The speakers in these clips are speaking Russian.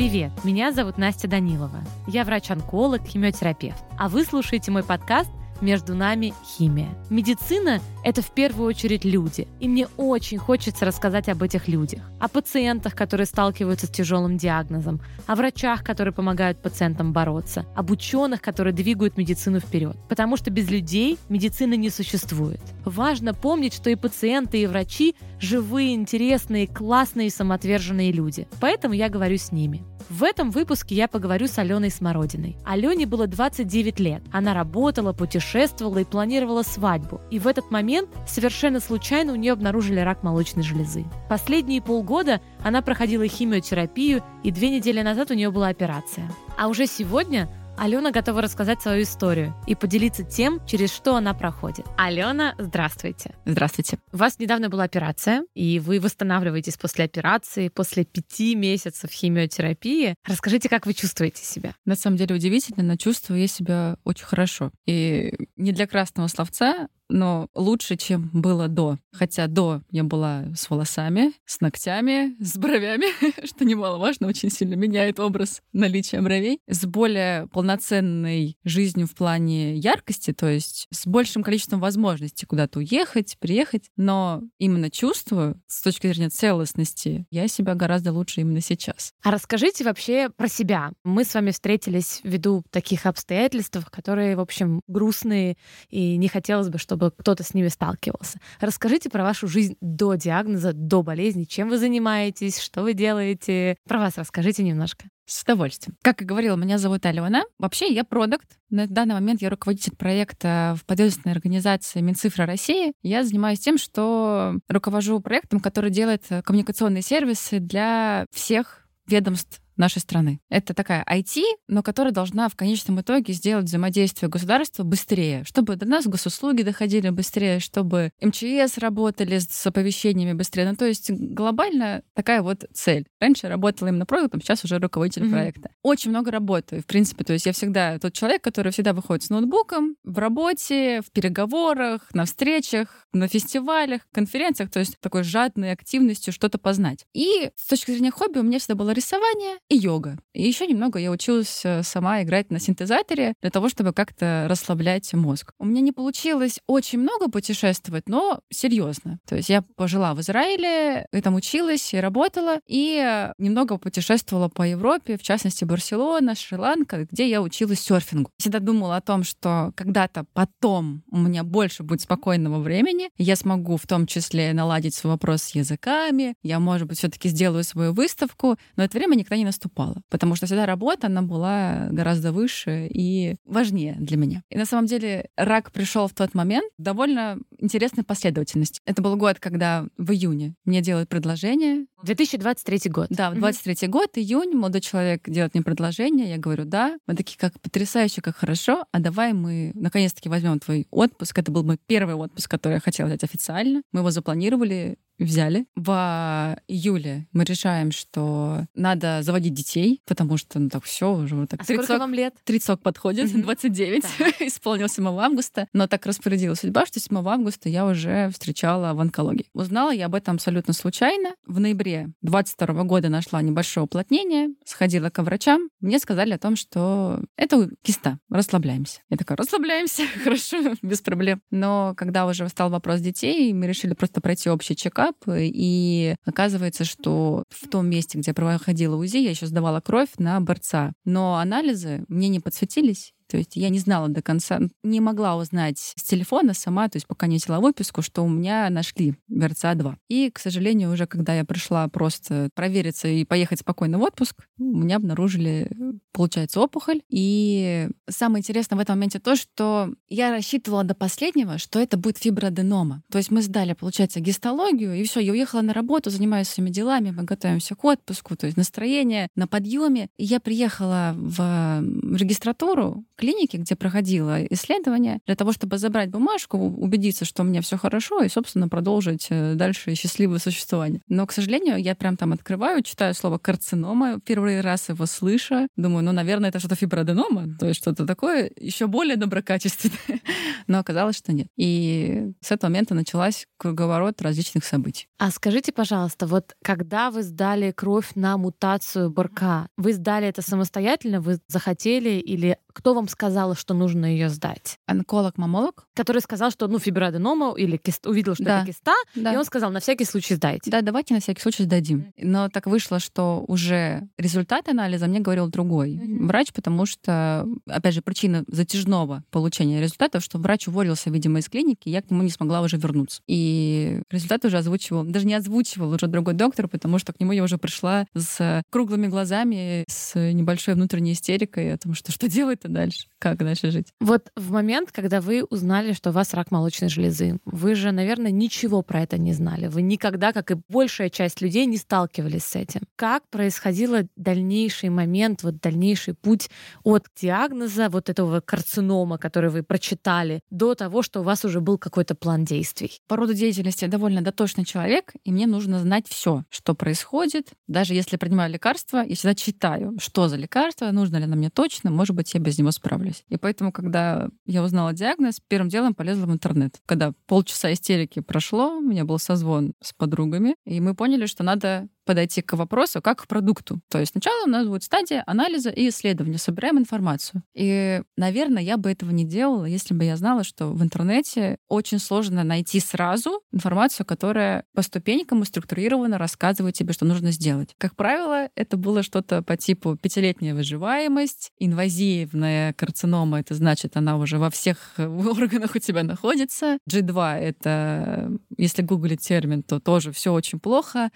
Привет, меня зовут Настя Данилова. Я врач-онколог, химиотерапевт. А вы слушаете мой подкаст между нами химия. Медицина — это в первую очередь люди. И мне очень хочется рассказать об этих людях. О пациентах, которые сталкиваются с тяжелым диагнозом. О врачах, которые помогают пациентам бороться. Об ученых, которые двигают медицину вперед. Потому что без людей медицины не существует. Важно помнить, что и пациенты, и врачи — живые, интересные, классные и самоотверженные люди. Поэтому я говорю с ними. В этом выпуске я поговорю с Аленой Смородиной. Алене было 29 лет. Она работала, путешествовала и планировала свадьбу. И в этот момент совершенно случайно у нее обнаружили рак молочной железы. Последние полгода она проходила химиотерапию, и две недели назад у нее была операция. А уже сегодня Алена готова рассказать свою историю и поделиться тем, через что она проходит. Алена, здравствуйте. Здравствуйте. У вас недавно была операция, и вы восстанавливаетесь после операции, после пяти месяцев химиотерапии. Расскажите, как вы чувствуете себя? На самом деле удивительно, но чувствую я себя очень хорошо. И не для красного словца, но лучше, чем было до. Хотя до я была с волосами, с ногтями, с бровями, что немаловажно, очень сильно меняет образ наличия бровей, с более полноценной жизнью в плане яркости, то есть с большим количеством возможностей куда-то уехать, приехать, но именно чувствую, с точки зрения целостности, я себя гораздо лучше именно сейчас. А расскажите вообще про себя. Мы с вами встретились ввиду таких обстоятельств, которые, в общем, грустные, и не хотелось бы, чтобы чтобы кто-то с ними сталкивался. Расскажите про вашу жизнь до диагноза, до болезни, чем вы занимаетесь, что вы делаете. Про вас расскажите немножко. С удовольствием. Как и говорила, меня зовут Алена. Вообще я продукт. На данный момент я руководитель проекта в подведомственной организации Минцифра России. Я занимаюсь тем, что руковожу проектом, который делает коммуникационные сервисы для всех ведомств нашей страны. Это такая IT, но которая должна в конечном итоге сделать взаимодействие государства быстрее, чтобы до нас госуслуги доходили быстрее, чтобы МЧС работали с оповещениями быстрее. Ну, то есть глобально такая вот цель. Раньше работала именно продуктом, сейчас уже руководитель mm-hmm. проекта. Очень много работаю, в принципе. То есть я всегда тот человек, который всегда выходит с ноутбуком в работе, в переговорах, на встречах, на фестивалях, конференциях, то есть такой жадной активностью что-то познать. И с точки зрения хобби у меня всегда было рисование и йога. И еще немного я училась э, сама играть на синтезаторе для того, чтобы как-то расслаблять мозг. У меня не получилось очень много путешествовать, но серьезно. То есть я пожила в Израиле, и там училась и работала, и немного путешествовала по Европе, в частности Барселона, Шри-Ланка, где я училась серфингу. Всегда думала о том, что когда-то потом у меня больше будет спокойного времени, я смогу в том числе наладить свой вопрос с языками, я, может быть, все-таки сделаю свою выставку, но это время никогда не наступит наступала, потому что всегда работа, она была гораздо выше и важнее для меня. И на самом деле рак пришел в тот момент довольно интересной последовательности. Это был год, когда в июне мне делают предложение. 2023 год. Да, в 23 mm-hmm. год, июнь, молодой человек делает мне предложение, я говорю, да. Мы такие, как потрясающе, как хорошо, а давай мы наконец-таки возьмем твой отпуск. Это был мой первый отпуск, который я хотела взять официально. Мы его запланировали, взяли. В июле мы решаем, что надо заводить детей, потому что, ну так все уже вот так. А 30 сколько вам лет? 30 подходит, 29, исполнилось 7 августа. Но так распорядилась судьба, что 7 августа я уже встречала в онкологии. Узнала я об этом абсолютно случайно. В ноябре 22 года нашла небольшое уплотнение, сходила к врачам. Мне сказали о том, что это киста, расслабляемся. Я такая, расслабляемся, хорошо, без проблем. Но когда уже стал вопрос детей, мы решили просто пройти общий чекап, и оказывается, что в том месте, где проходила УЗИ, я еще сдавала кровь на борца. Но анализы мне не подсветились, то есть я не знала до конца, не могла узнать с телефона сама, то есть пока не взяла выписку, что у меня нашли ВРЦА-2. И, к сожалению, уже когда я пришла просто провериться и поехать спокойно в отпуск, у меня обнаружили, получается, опухоль. И самое интересное в этом моменте то, что я рассчитывала до последнего, что это будет фиброаденома. То есть мы сдали, получается, гистологию, и все, я уехала на работу, занимаюсь своими делами, мы готовимся к отпуску, то есть настроение на подъеме. И я приехала в регистратуру, клинике, где проходила исследование, для того, чтобы забрать бумажку, убедиться, что у меня все хорошо, и, собственно, продолжить э, дальше счастливое существование. Но, к сожалению, я прям там открываю, читаю слово карцинома, первый раз его слышу, думаю, ну, наверное, это что-то фиброаденома, то есть что-то такое еще более доброкачественное. Но оказалось, что нет. И с этого момента началась круговорот различных событий. А скажите, пожалуйста, вот когда вы сдали кровь на мутацию БРК, вы сдали это самостоятельно, вы захотели или кто вам сказал, что нужно ее сдать? Онколог-мамолог. Который сказал, что ну фиброаденома или кист, увидел, что да. это киста, да. и он сказал, на всякий случай сдайте. Да, давайте на всякий случай сдадим. Но так вышло, что уже результат анализа мне говорил другой mm-hmm. врач, потому что, опять же, причина затяжного получения результатов, что врач уволился, видимо, из клиники, я к нему не смогла уже вернуться. И результат уже озвучивал, даже не озвучивал уже другой доктор, потому что к нему я уже пришла с круглыми глазами, с небольшой внутренней истерикой о том, что что делать-то дальше, как дальше жить. Вот в момент, когда вы узнали, что у вас рак молочной железы, вы же, наверное, ничего про это не знали. Вы никогда, как и большая часть людей, не сталкивались с этим. Как происходил дальнейший момент, вот дальнейший путь от диагноза вот этого карцинома, который вы прочитали, до того, что у вас уже был какой-то план действий? По роду деятельности я довольно дотошный человек, и мне нужно знать все, что происходит. Даже если принимаю лекарства, я всегда читаю, что за лекарство, нужно ли оно мне точно, может быть, я без него справлюсь. И поэтому, когда я узнала диагноз, первым делом полезла в интернет. Когда полчаса истерики прошло, у меня был созвон с подругами, и мы поняли, что надо подойти к вопросу как к продукту. То есть сначала у нас будет стадия анализа и исследования, собираем информацию. И, наверное, я бы этого не делала, если бы я знала, что в интернете очень сложно найти сразу информацию, которая по ступенькам и структурированно рассказывает тебе, что нужно сделать. Как правило, это было что-то по типу пятилетняя выживаемость, инвазивная карцинома, это значит, она уже во всех органах у тебя находится. G2 — это, если гуглить термин, то тоже все очень плохо.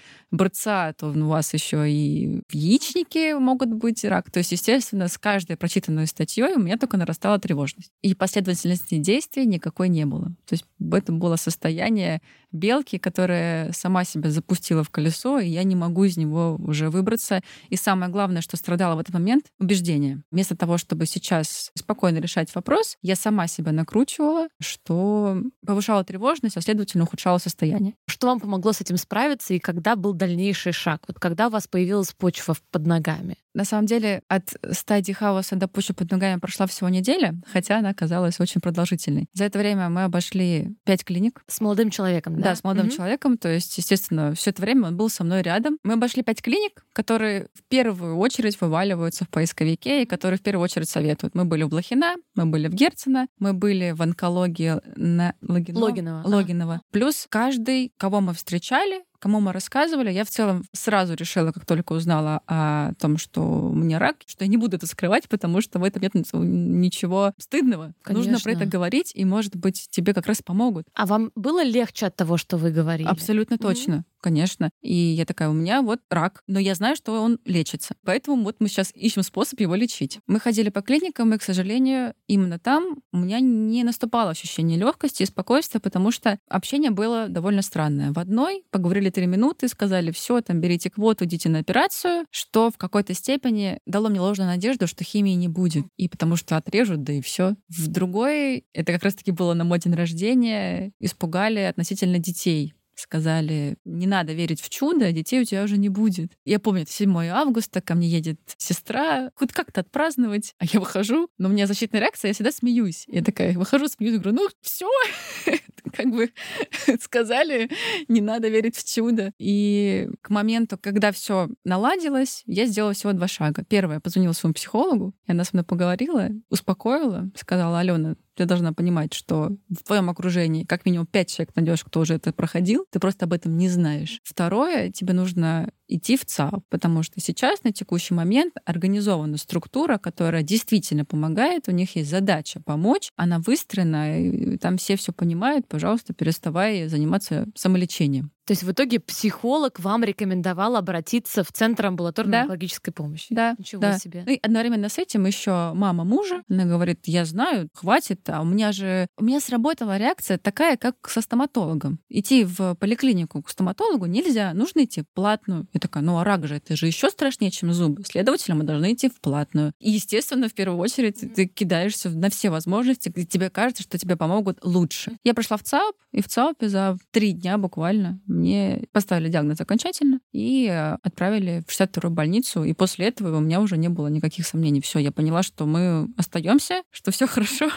То у вас еще и в яичнике могут быть рак. То есть, естественно, с каждой прочитанной статьей у меня только нарастала тревожность. И последовательности действий никакой не было. То есть это было состояние белки, которая сама себя запустила в колесо, и я не могу из него уже выбраться. И самое главное, что страдала в этот момент — убеждение. Вместо того, чтобы сейчас спокойно решать вопрос, я сама себя накручивала, что повышала тревожность, а следовательно ухудшала состояние. Что вам помогло с этим справиться, и когда был дальнейший шаг? Вот когда у вас появилась почва под ногами? На самом деле от стадии хаоса до почвы под ногами прошла всего неделя, хотя она оказалась очень продолжительной. За это время мы обошли пять клиник. С молодым человеком, да? Да, с молодым угу. человеком. То есть, естественно, все это время он был со мной рядом. Мы обошли пять клиник, которые в первую очередь вываливаются в поисковике и которые в первую очередь советуют. Мы были в Блохина, мы были в Герцена, мы были в онкологии на Логинова. Логинова. Логинова. Плюс каждый, кого мы встречали, кому мы рассказывали, я в целом сразу решила, как только узнала о том, что у меня рак, что я не буду это скрывать, потому что в этом нет ничего стыдного. Конечно. Нужно про это говорить, и, может быть, тебе как раз помогут. А вам было легче от того, что вы говорили? Абсолютно точно. Конечно. И я такая, у меня вот рак, но я знаю, что он лечится. Поэтому вот мы сейчас ищем способ его лечить. Мы ходили по клиникам, и, к сожалению, именно там у меня не наступало ощущение легкости и спокойствия, потому что общение было довольно странное. В одной поговорили три минуты, сказали, все, там, берите квоту, идите на операцию, что в какой-то степени дало мне ложную надежду, что химии не будет. И потому что отрежут, да и все. В другой, это как раз-таки было на мой день рождения, испугали относительно детей сказали, не надо верить в чудо, детей у тебя уже не будет. Я помню, это 7 августа, ко мне едет сестра, хоть как-то отпраздновать, а я выхожу, но у меня защитная реакция, я всегда смеюсь. Я такая выхожу, смеюсь, говорю, ну все, как бы сказали, не надо верить в чудо. И к моменту, когда все наладилось, я сделала всего два шага. Первое, позвонила своему психологу, и она со мной поговорила, успокоила, сказала, Алена, ты должна понимать, что в твоем окружении как минимум пять человек найдешь, кто уже это проходил, ты просто об этом не знаешь. Второе, тебе нужно идти в ЦАО, потому что сейчас на текущий момент организована структура, которая действительно помогает, у них есть задача помочь, она выстроена, и там все все понимают, пожалуйста, переставай заниматься самолечением. То есть в итоге психолог вам рекомендовал обратиться в Центр амбулаторной да. онкологической помощи. Да. Ничего да. себе. Ну и одновременно с этим еще мама мужа, она говорит, я знаю, хватит, а у меня же... У меня сработала реакция такая, как со стоматологом. Идти в поликлинику к стоматологу нельзя, нужно идти платную. Я такая, ну а рак же, это же еще страшнее, чем зубы. Следовательно, мы должны идти в платную. И, естественно, в первую очередь ты кидаешься на все возможности, где тебе кажется, что тебе помогут лучше. Я пришла в ЦАП, и в ЦАПе за три дня буквально мне поставили диагноз окончательно и э, отправили в 62-ю больницу. И после этого у меня уже не было никаких сомнений. Все, я поняла, что мы остаемся, что все хорошо,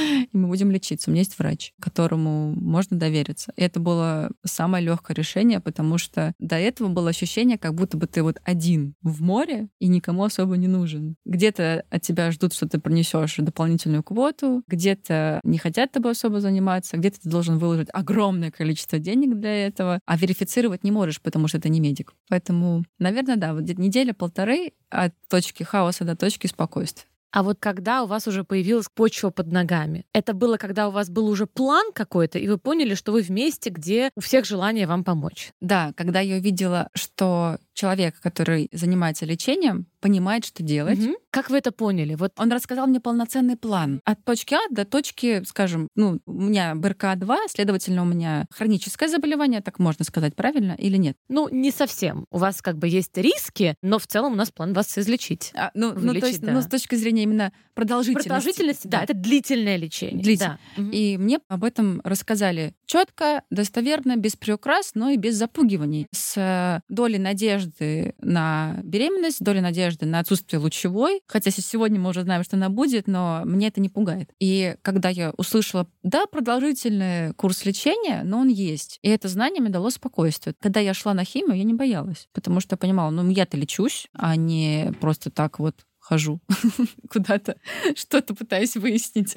и мы будем лечиться. У меня есть врач, которому можно довериться. И это было самое легкое решение, потому что до этого было ощущение, как будто бы ты вот один в море и никому особо не нужен. Где-то от тебя ждут, что ты принесешь дополнительную квоту, где-то не хотят тобой особо заниматься, где-то ты должен выложить огромное количество денег для этого, а верифицировать не можешь, потому что ты не медик. Поэтому, наверное, да, вот неделя-полторы от точки хаоса до точки спокойствия. А вот когда у вас уже появилась почва под ногами, это было, когда у вас был уже план какой-то, и вы поняли, что вы вместе, где у всех желание вам помочь? Да, когда я увидела, что человек, который занимается лечением, понимает, что делать. Угу. Как вы это поняли? Вот он рассказал мне полноценный план от точки А до точки, скажем, ну, у меня БРКА-2, следовательно, у меня хроническое заболевание, так можно сказать, правильно или нет? Ну, не совсем. У вас как бы есть риски, но в целом у нас план вас излечить. А, ну, Вылечить, ну, то есть, да. ну, с точки зрения именно продолжительности. Продолжительность, да, да это длительное лечение. Длительное. Да. И мне об этом рассказали четко, достоверно, без приукрас, но и без запугиваний. С долей надежды на беременность, долей надежды на отсутствие лучевой. Хотя сегодня мы уже знаем, что она будет, но мне это не пугает. И когда я услышала, да, продолжительный курс лечения, но он есть. И это знание мне дало спокойствие. Когда я шла на химию, я не боялась, потому что я понимала, ну я-то лечусь, а не просто так вот хожу куда-то, что-то пытаюсь выяснить.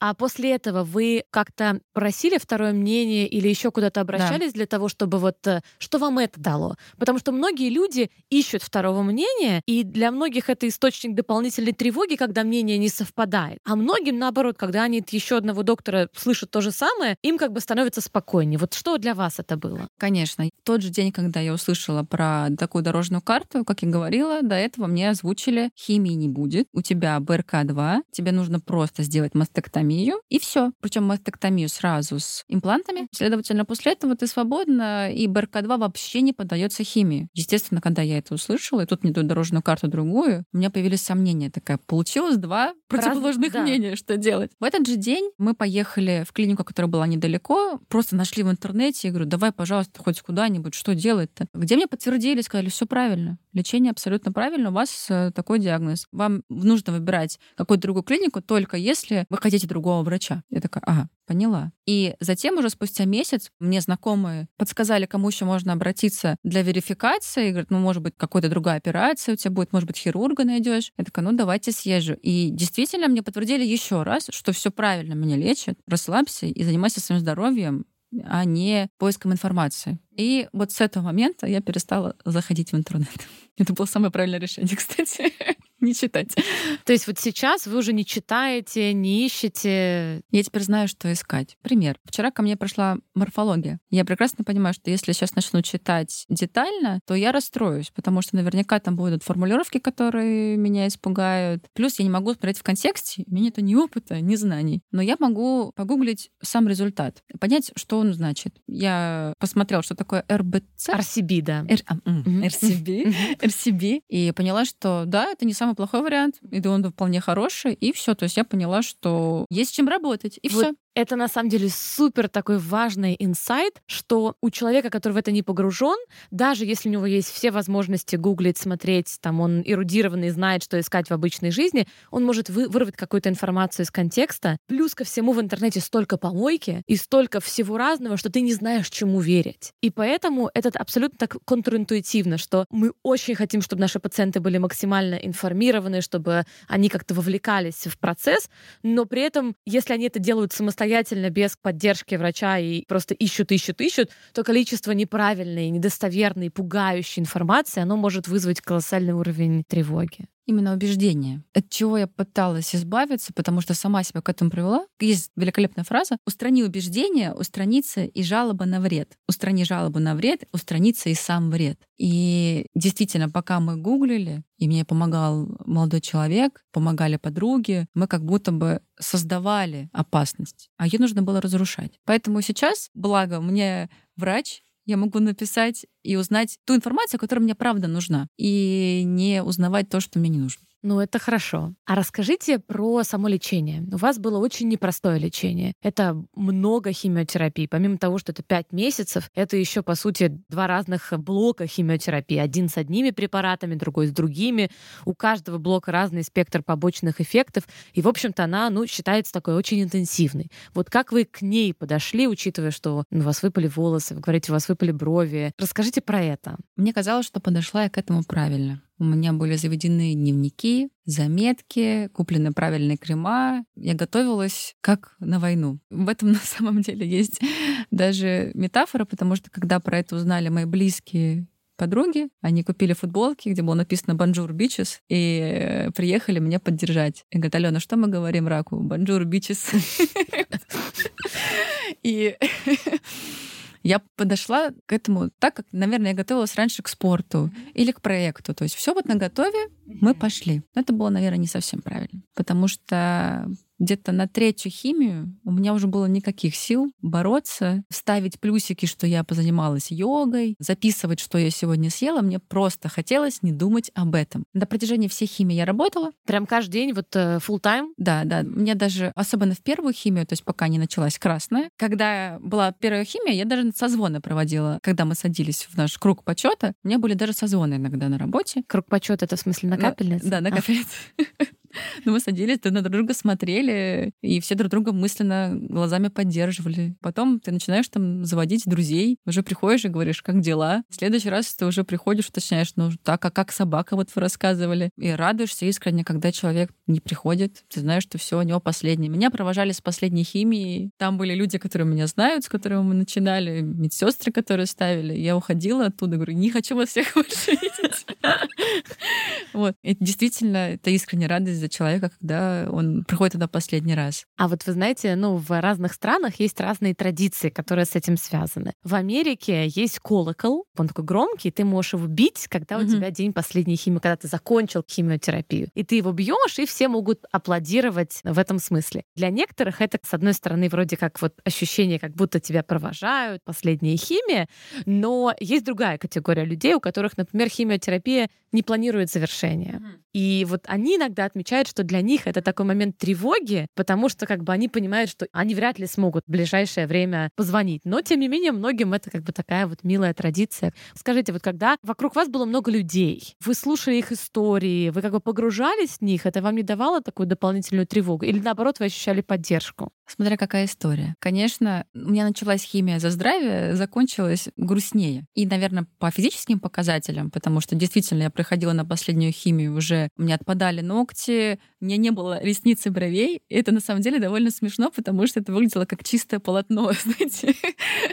А после этого вы как-то просили второе мнение или еще куда-то обращались да. для того, чтобы вот э, что вам это дало? Потому что многие люди ищут второго мнения, и для многих это источник дополнительной тревоги, когда мнение не совпадает. А многим, наоборот, когда они от еще одного доктора слышат то же самое, им как бы становится спокойнее. Вот что для вас это было? Конечно. В тот же день, когда я услышала про такую дорожную карту, как я говорила, до этого мне озвучили химию химии не будет, у тебя БРК-2, тебе нужно просто сделать мастектомию, и все. Причем мастектомию сразу с имплантами. Следовательно, после этого ты свободна, и БРК-2 вообще не поддается химии. Естественно, когда я это услышала, и тут мне дают дорожную карту другую, у меня появились сомнения. Такая, получилось два противоположных Раз, мнения, что делать. В этот же день мы поехали в клинику, которая была недалеко, просто нашли в интернете, я говорю, давай, пожалуйста, хоть куда-нибудь, что делать-то? Где мне подтвердили, сказали, все правильно, лечение абсолютно правильно, у вас э, такой диагноз. Вам нужно выбирать какую-то другую клинику только если вы хотите другого врача. Я такая, ага, поняла. И затем уже спустя месяц мне знакомые подсказали, кому еще можно обратиться для верификации. И говорят, ну, может быть, какая-то другая операция у тебя будет, может быть, хирурга найдешь. Я такая, ну, давайте съезжу. И действительно мне подтвердили еще раз, что все правильно меня лечат. Расслабься и занимайся своим здоровьем а не поиском информации. И вот с этого момента я перестала заходить в интернет. Это было самое правильное решение, кстати не читать. То есть вот сейчас вы уже не читаете, не ищете? Я теперь знаю, что искать. Пример. Вчера ко мне прошла морфология. Я прекрасно понимаю, что если сейчас начну читать детально, то я расстроюсь, потому что наверняка там будут формулировки, которые меня испугают. Плюс я не могу смотреть в контексте, у меня нет ни опыта, ни знаний. Но я могу погуглить сам результат, понять, что он значит. Я посмотрела, что такое РБЦ. RCB, да. А, RCB. RCB. И поняла, что да, это не самый самый плохой вариант, и да он вполне хороший, и все. То есть я поняла, что есть чем работать, и вот все это на самом деле супер такой важный инсайт, что у человека, который в это не погружен, даже если у него есть все возможности гуглить, смотреть, там он эрудированный, знает, что искать в обычной жизни, он может вы, вырвать какую-то информацию из контекста. Плюс ко всему в интернете столько помойки и столько всего разного, что ты не знаешь, чему верить. И поэтому это абсолютно так контринтуитивно, что мы очень хотим, чтобы наши пациенты были максимально информированы, чтобы они как-то вовлекались в процесс, но при этом, если они это делают самостоятельно, без поддержки врача и просто ищут, ищут, ищут, то количество неправильной, недостоверной, пугающей информации, оно может вызвать колоссальный уровень тревоги именно убеждение, от чего я пыталась избавиться, потому что сама себя к этому привела. Есть великолепная фраза «Устрани убеждение, устранится и жалоба на вред». Устрани жалобу на вред, устранится и сам вред. И действительно, пока мы гуглили, и мне помогал молодой человек, помогали подруги, мы как будто бы создавали опасность, а ее нужно было разрушать. Поэтому сейчас, благо, мне врач я могу написать и узнать ту информацию, которая мне правда нужна, и не узнавать то, что мне не нужно. Ну, это хорошо. А расскажите про само лечение. У вас было очень непростое лечение. Это много химиотерапии. Помимо того, что это 5 месяцев, это еще, по сути, два разных блока химиотерапии. Один с одними препаратами, другой с другими. У каждого блока разный спектр побочных эффектов. И, в общем-то, она, ну, считается такой очень интенсивной. Вот как вы к ней подошли, учитывая, что у вас выпали волосы, вы говорите, у вас выпали брови. Расскажите про это. Мне казалось, что подошла я к этому правильно. У меня были заведены дневники, заметки, куплены правильные крема. Я готовилась как на войну. В этом на самом деле есть даже метафора, потому что когда про это узнали мои близкие подруги, они купили футболки, где было написано «Bonjour bitches», и приехали меня поддержать. И говорят, Алена, что мы говорим раку? «Bonjour bitches». И я подошла к этому так, как, наверное, я готовилась раньше к спорту или к проекту. То есть все вот на готове, мы пошли. Но это было, наверное, не совсем правильно. Потому что где-то на третью химию у меня уже было никаких сил бороться, ставить плюсики, что я позанималась йогой, записывать, что я сегодня съела. Мне просто хотелось не думать об этом. На протяжении всей химии я работала. Прям каждый день, вот э, full time? Да, да. Мне даже, особенно в первую химию, то есть пока не началась красная, когда была первая химия, я даже созвоны проводила. Когда мы садились в наш круг почета, у меня были даже созвоны иногда на работе. Круг почета это в смысле на капельнице? Да, на капельнице. Но мы садились, друг на друга смотрели, и все друг друга мысленно глазами поддерживали. Потом ты начинаешь там заводить друзей, уже приходишь и говоришь, как дела. В следующий раз ты уже приходишь, уточняешь, ну так, а как собака, вот вы рассказывали. И радуешься искренне, когда человек не приходит. Ты знаешь, что все у него последнее. Меня провожали с последней химией. Там были люди, которые меня знают, с которыми мы начинали, медсестры, которые ставили. Я уходила оттуда, говорю, не хочу вас всех больше видеть. Вот. Это действительно, это искренняя радость за человека, когда он приходит туда последний раз. А вот вы знаете, ну, в разных странах есть разные традиции, которые с этим связаны. В Америке есть колокол, он такой громкий, ты можешь его бить, когда у тебя день последней химии, когда ты закончил химиотерапию. И ты его бьешь, и все могут аплодировать в этом смысле. Для некоторых это, с одной стороны, вроде как вот ощущение, как будто тебя провожают, последняя химия, но есть другая категория людей, у которых, например, химиотерапия не планирует завершение. И вот они иногда отмечают, что для них это такой момент тревоги, потому что как бы они понимают, что они вряд ли смогут в ближайшее время позвонить. Но, тем не менее, многим это как бы такая вот милая традиция. Скажите, вот когда вокруг вас было много людей, вы слушали их истории, вы как бы погружались в них, это вам не давало такую дополнительную тревогу? Или наоборот, вы ощущали поддержку? Смотря какая история. Конечно, у меня началась химия за здравие, закончилась грустнее. И, наверное, по физическим показателям, потому что действительно я приходила на последнюю химию, уже у меня отпадали ногти, у меня не было ресниц и бровей. И это на самом деле довольно смешно, потому что это выглядело как чистое полотно, знаете,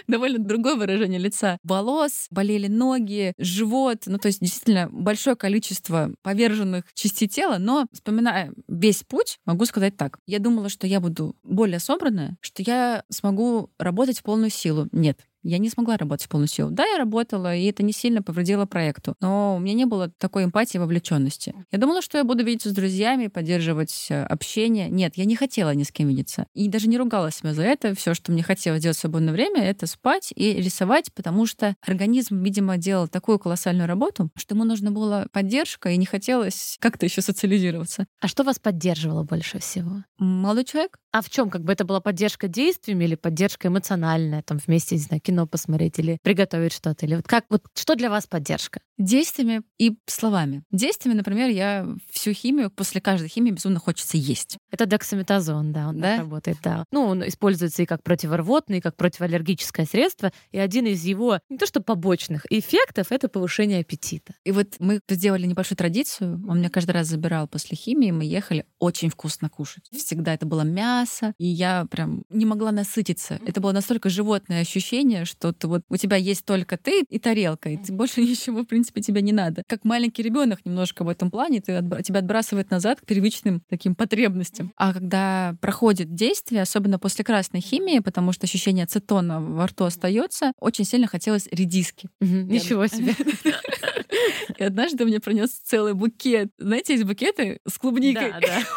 довольно другое выражение лица. Волос, болели ноги, живот, ну то есть действительно большое количество поверженных частей тела, но вспоминая весь путь, могу сказать так. Я думала, что я буду более собранная, что я смогу работать в полную силу. Нет, я не смогла работать силу. Да, я работала, и это не сильно повредило проекту, но у меня не было такой эмпатии и вовлеченности. Я думала, что я буду видеться с друзьями, поддерживать э, общение. Нет, я не хотела ни с кем видеться. И даже не ругала себя за это. Все, что мне хотелось делать в свободное время, это спать и рисовать, потому что организм, видимо, делал такую колоссальную работу, что ему нужна была поддержка, и не хотелось как-то еще социализироваться. А что вас поддерживало больше всего? Молодой человек. А в чем? Как бы это была поддержка действиями или поддержка эмоциональная, там вместе, не знаю, кино посмотреть или приготовить что-то? Или вот как, вот что для вас поддержка? Действиями и словами. Действиями, например, я всю химию, после каждой химии безумно хочется есть. Это дексаметазон, да, он да? работает, да. Ну, он используется и как противорвотный, и как противоаллергическое средство. И один из его, не то что побочных эффектов, это повышение аппетита. И вот мы сделали небольшую традицию. Он меня каждый раз забирал после химии, мы ехали очень вкусно кушать. Всегда это было мясо, и я прям не могла насытиться. Это было настолько животное ощущение, что ты вот у тебя есть только ты и тарелка, и ты больше ничего, в принципе, тебе не надо. Как маленький ребенок немножко в этом плане, ты отбра- тебя отбрасывает назад к первичным таким потребностям. А когда проходит действие, особенно после красной химии, потому что ощущение ацетона во рту остается, очень сильно хотелось редиски. Ничего себе. И однажды мне принес целый букет. Знаете, есть букеты с клубникой. Да, да.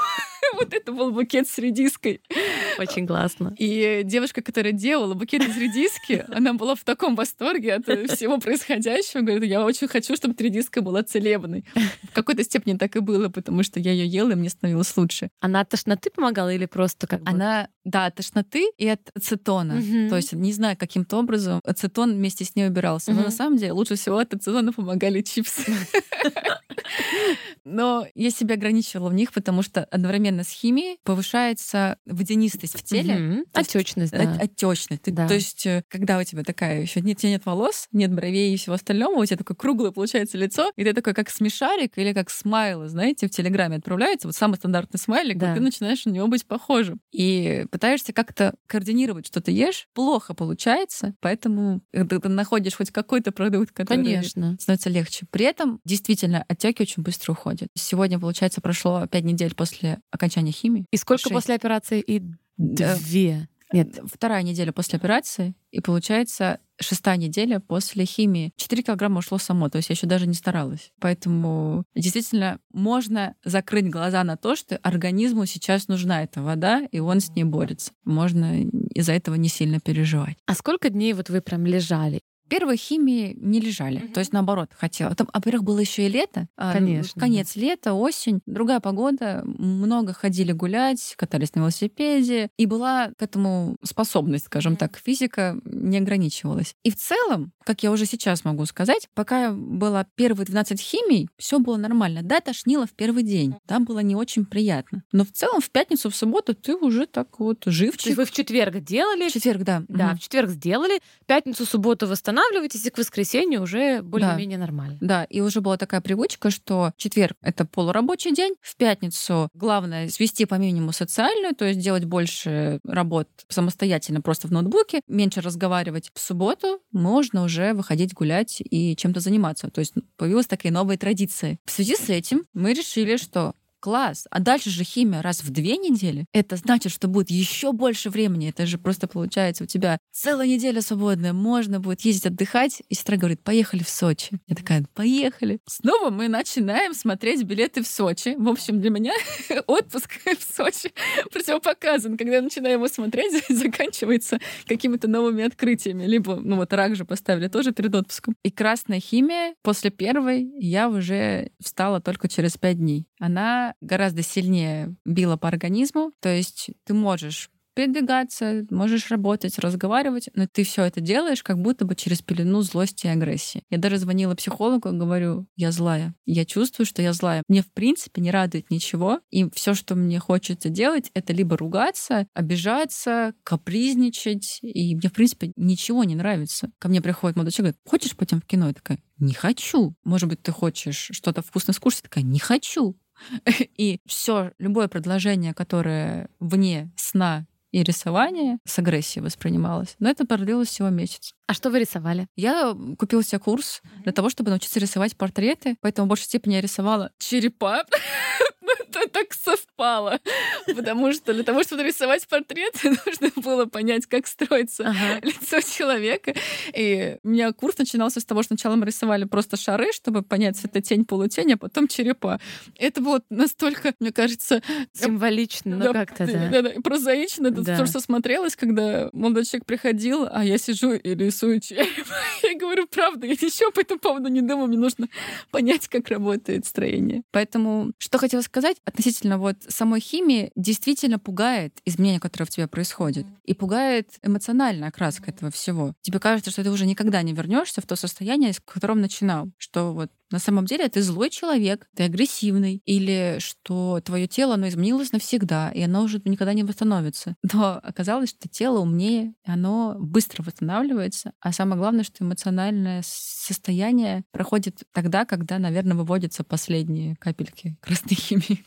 Вот это был букет с редиской. Очень классно. И девушка, которая делала букет из редиски, она была в таком восторге от всего происходящего. Говорит, я очень хочу, чтобы редиска была целебной. В какой-то степени так и было, потому что я ее ела, и мне становилось лучше. Она от тошноты помогала или просто как бы... Она, да, от тошноты и от ацетона. То есть, не знаю, каким-то образом ацетон вместе с ней убирался. Но на самом деле лучше всего от ацетона помогали чипсы. Но я себя ограничивала в них, потому что одновременно с химией повышается водянистость в теле. Есть Отечность, да. От- Отечность. Ты- Да. То есть, э, когда у тебя такая еще нет, тебя нет волос, нет бровей и всего остального, у тебя такое круглое получается лицо, и ты такой как смешарик или как смайл, знаете, в Телеграме отправляется, вот самый стандартный смайлик, Да. и ты начинаешь на него быть похожим. И пытаешься как-то координировать, что ты ешь, плохо получается, поэтому когда ты находишь хоть какой-то продукт, который Конечно. становится легче. При этом действительно отеки очень быстро уходят. Сегодня, получается, прошло пять недель после окончания химии. И сколько Шесть. после операции? И. две. Нет, Вторая неделя после операции, и получается шестая неделя после химии. 4 килограмма ушло само, то есть я еще даже не старалась. Поэтому действительно можно закрыть глаза на то, что организму сейчас нужна эта вода, и он с ней борется. Можно из-за этого не сильно переживать. А сколько дней вот вы прям лежали? Первой химии не лежали, то есть наоборот хотела. Там, во-первых, было еще и лето, а, Конечно, конец лета, осень, другая погода, много ходили гулять, катались на велосипеде, и была к этому способность, скажем так, физика не ограничивалась. И в целом, как я уже сейчас могу сказать, пока была первые 12 химий, все было нормально. Да, тошнило в первый день, там было не очень приятно. Но в целом в пятницу, в субботу ты уже так вот То есть живчик. вы в четверг делали, В четверг, да. да, Мгм. в четверг сделали, пятницу, субботу восстанавливаетесь, и к воскресенью уже более-менее нормально. Да, и уже была такая привычка, что четверг — это полурабочий день, в пятницу главное свести по минимуму социальную, то есть делать больше работ самостоятельно просто в ноутбуке, меньше разговаривать. В субботу можно уже выходить гулять и чем-то заниматься. То есть появилась такая новая традиция. В связи с этим мы решили, что Класс. А дальше же химия раз в две недели. Это значит, что будет еще больше времени. Это же просто получается у тебя целая неделя свободная. Можно будет ездить отдыхать. И сестра говорит, поехали в Сочи. Я такая, поехали. Снова мы начинаем смотреть билеты в Сочи. В общем, для меня отпуск в Сочи противопоказан. Когда я начинаю его смотреть, заканчивается какими-то новыми открытиями. Либо, ну вот рак же поставили тоже перед отпуском. И красная химия после первой я уже встала только через пять дней. Она гораздо сильнее била по организму. То есть ты можешь передвигаться, можешь работать, разговаривать, но ты все это делаешь как будто бы через пелену злости и агрессии. Я даже звонила психологу, говорю, я злая. Я чувствую, что я злая. Мне, в принципе, не радует ничего. И все, что мне хочется делать, это либо ругаться, обижаться, капризничать. И мне, в принципе, ничего не нравится. Ко мне приходит молодой человек, говорит, хочешь пойдем в кино? Я такая, не хочу. Может быть, ты хочешь что-то вкусно скушать? Я такая, не хочу. И все, любое предложение, которое вне сна и рисования с агрессией воспринималось. Но это продлилось всего месяц. А что вы рисовали? Я купила себе курс для того, чтобы научиться рисовать портреты, поэтому в большей степени я рисовала черепа. Это так совпало. Потому что для того, чтобы рисовать портреты, нужно было понять, как строится Ага. лицо человека. И у меня курс начинался с того, что сначала мы рисовали просто шары, чтобы понять светотень, полутень, а потом черепа. Это было настолько, мне кажется, Символично, ну да, как-то, да, да. да, прозаично. Это Да. то, что смотрелось, когда молодой человек приходил, а я сижу и рисую череп. Я говорю, правда, я ничего по этому поводу не думаю, мне нужно понять, как работает строение. Поэтому, что хотела сказать относительно вот самой химии, действительно пугает изменения, которые в тебе происходят. И пугает эмоциональная окраска этого всего. Тебе кажется, что ты уже никогда не вернешься в то состояние, с которым начинал. Что вот на самом деле ты злой человек, ты агрессивный, или что твое тело, оно изменилось навсегда, и оно уже никогда не восстановится. Но оказалось, что тело умнее, оно быстро восстанавливается, а самое главное, что эмоциональное состояние проходит тогда, когда, наверное, выводятся последние капельки красной химии.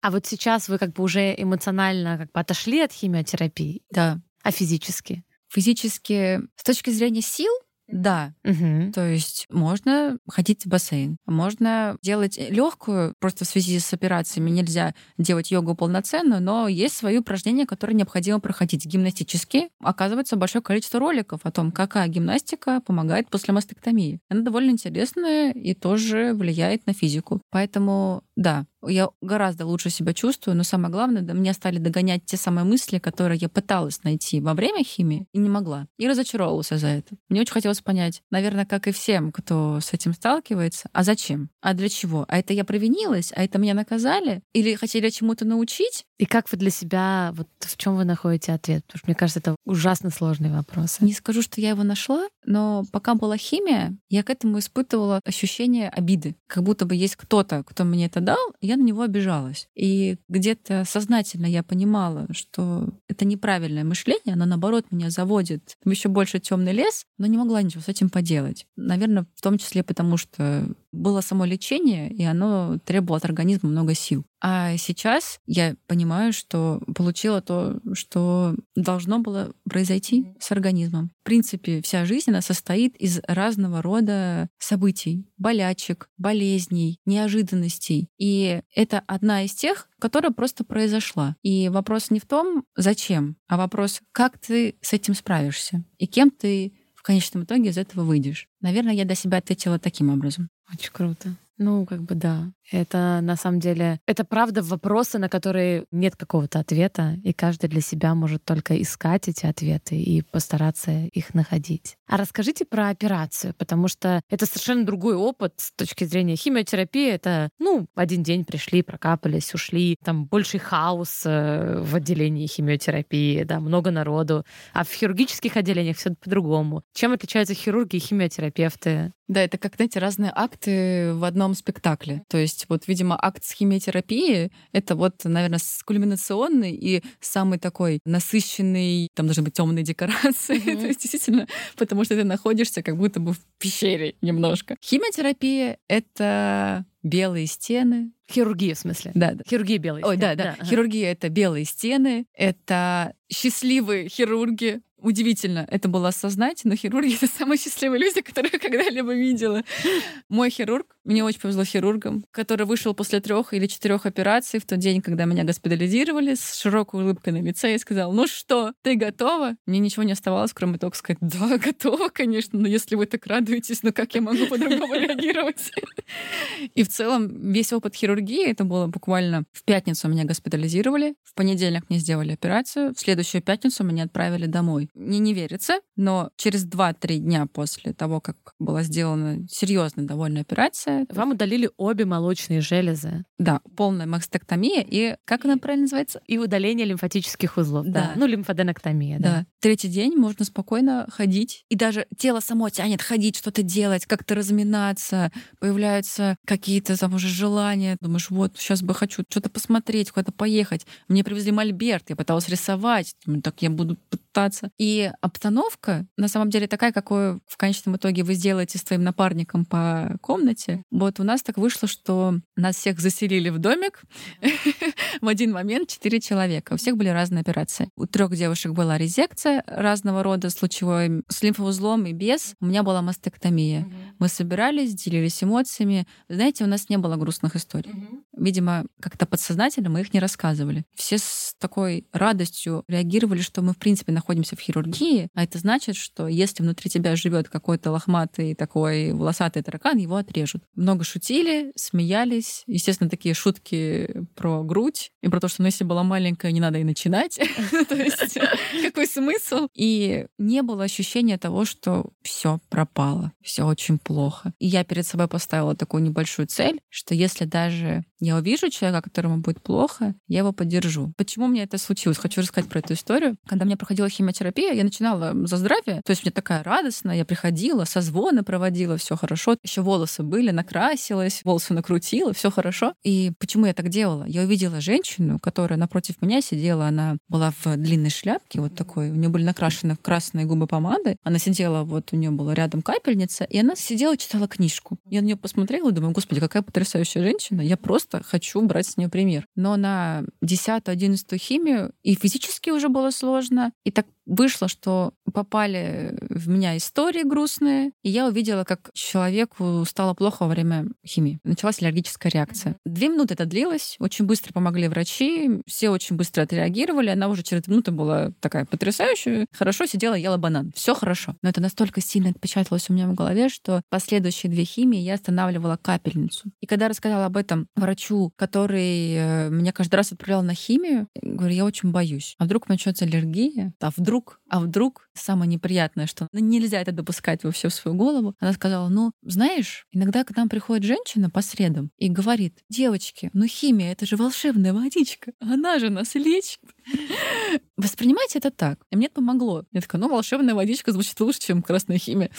А вот сейчас вы как бы уже эмоционально как бы отошли от химиотерапии, Да. а физически? Физически, с точки зрения сил, да, Мгм. То есть можно ходить в бассейн, можно делать легкую, просто в связи с операциями нельзя делать йогу полноценную, но есть свои упражнения, которые необходимо проходить гимнастические. Оказывается, большое количество роликов о том, какая гимнастика помогает после мастектомии. Она довольно интересная и тоже влияет на физику. Поэтому да, я гораздо лучше себя чувствую, но самое главное, да, меня стали догонять те самые мысли, которые я пыталась найти во время химии и не могла. И разочаровалась за это. Мне очень хотелось понять, наверное, как и всем, кто с этим сталкивается, а зачем? А для чего? А это я провинилась? А это меня наказали? Или хотели чему-то научить? И как вы для себя, вот в чем вы находите ответ? Потому что мне кажется, это ужасно сложный вопрос. Не скажу, что я его нашла, но пока была химия, я к этому испытывала ощущение обиды. Как будто бы есть кто-то, кто мне это дал, я на него обижалась. И где-то сознательно я понимала, что это неправильное мышление, оно наоборот меня заводит в еще больше темный лес, но не могла ничего с этим поделать. Наверное, в том числе потому, что было само лечение, и оно требовало от организма много сил. А сейчас я понимаю, что получила то, что должно было произойти с организмом. В принципе, вся жизнь, она состоит из разного рода событий, болячек, болезней, неожиданностей. И это одна из тех, которая просто произошла. И вопрос не в том, зачем, а вопрос, как ты с этим справишься и кем ты в конечном итоге из этого выйдешь. Наверное, я для себя ответила таким образом. Очень круто. Ну, как бы да. Это на самом деле, это правда вопросы, на которые нет какого-то ответа, и каждый для себя может только искать эти ответы и постараться их находить. А расскажите про операцию, потому что это совершенно другой опыт с точки зрения химиотерапии. Это, ну, один день пришли, прокапались, ушли, там больший хаос э, в отделении химиотерапии, да, много народу. А в хирургических отделениях все по-другому. Чем отличаются хирурги и химиотерапевты? Да, это как, знаете, разные акты в одном спектакле. То есть вот, видимо, акт с химиотерапии — это вот, наверное, кульминационный и самый такой насыщенный, там должны быть темные декорации. Mm-hmm. То есть действительно, потому что ты находишься как будто бы в пещере немножко. Химиотерапия — это белые стены. Хирургия, в смысле? Да, да. Хирургия белые Ой, да, да. да. Ага. Хирургия — это белые стены, это счастливые хирурги, удивительно это было осознать, но хирурги — это самые счастливые люди, которые я когда-либо видела. Мой хирург, мне очень повезло хирургом, который вышел после трех или четырех операций в тот день, когда меня госпитализировали, с широкой улыбкой на лице и сказал, ну что, ты готова? Мне ничего не оставалось, кроме того, сказать, да, готова, конечно, но если вы так радуетесь, ну как я могу по-другому реагировать? И в целом весь опыт хирургии, это было буквально в пятницу меня госпитализировали, в понедельник мне сделали операцию, в следующую пятницу меня отправили домой. Мне не верится, но через 2-3 дня после того, как была сделана серьезная довольно операция... Вам удалили обе молочные железы. Да, полная мастектомия и, как она правильно называется? И удаление лимфатических узлов. Да. да. Ну, лимфоденоктомия. Да. да. Третий день можно спокойно ходить. И даже тело само тянет ходить, что-то делать, как-то разминаться. Появляются какие-то там уже желания. Думаешь, вот, сейчас бы хочу что-то посмотреть, куда-то поехать. Мне привезли мольберт, я пыталась рисовать. Так я буду пытаться. И обстановка на самом деле такая, какую в конечном итоге вы сделаете с твоим напарником по комнате. Вот у нас так вышло, что нас всех заселили в домик в один момент четыре человека. У всех были разные операции. У трех девушек была резекция разного рода с лучевой, с лимфоузлом и без. У меня была мастектомия. Мы собирались, делились эмоциями. Знаете, у нас не было грустных историй. Видимо, как-то подсознательно мы их не рассказывали. Все с такой радостью реагировали, что мы, в принципе, находимся в хирургии, а это значит, что если внутри тебя живет какой-то лохматый такой волосатый таракан, его отрежут. Много шутили, смеялись. Естественно, такие шутки про грудь и про то, что ну, если была маленькая, не надо и начинать. То есть какой смысл? И не было ощущения того, что все пропало, все очень плохо. И я перед собой поставила такую небольшую цель, что если даже я увижу человека, которому будет плохо, я его поддержу. Почему мне это случилось? Хочу рассказать про эту историю. Когда мне проходила химиотерапия, я начинала за здравие. То есть мне такая радостная, я приходила, созвоны проводила, все хорошо. Еще волосы были, накрасилась, волосы накрутила, все хорошо. И почему я так делала? Я увидела женщину, которая напротив меня сидела, она была в длинной шляпке, вот такой, у нее были накрашены красные губы помады. Она сидела, вот у нее была рядом капельница, и она сидела, читала книжку. Я на нее посмотрела и думаю, господи, какая потрясающая женщина. Я просто хочу брать с нее пример. Но на 10-11 химию и физически уже было сложно, и так вышло, что попали в меня истории грустные, и я увидела, как человеку стало плохо во время химии. Началась аллергическая реакция. Две минуты это длилось, очень быстро помогли врачи, все очень быстро отреагировали, она уже через минуту была такая потрясающая, хорошо сидела, ела банан. Все хорошо. Но это настолько сильно отпечаталось у меня в голове, что последующие две химии я останавливала капельницу. И когда рассказала об этом врачу, который э, меня каждый раз отправлял на химию, говорю, я очень боюсь. А вдруг начнется аллергия? А вдруг? А вдруг? Самое неприятное, что ну, нельзя это допускать вообще в свою голову. Она сказала, ну, знаешь, иногда к нам приходит женщина по средам и говорит, девочки, ну химия, это же волшебная водичка, она же нас лечит. Воспринимайте это так. И мне это помогло. Я такая, ну, волшебная водичка звучит лучше, чем красная химия.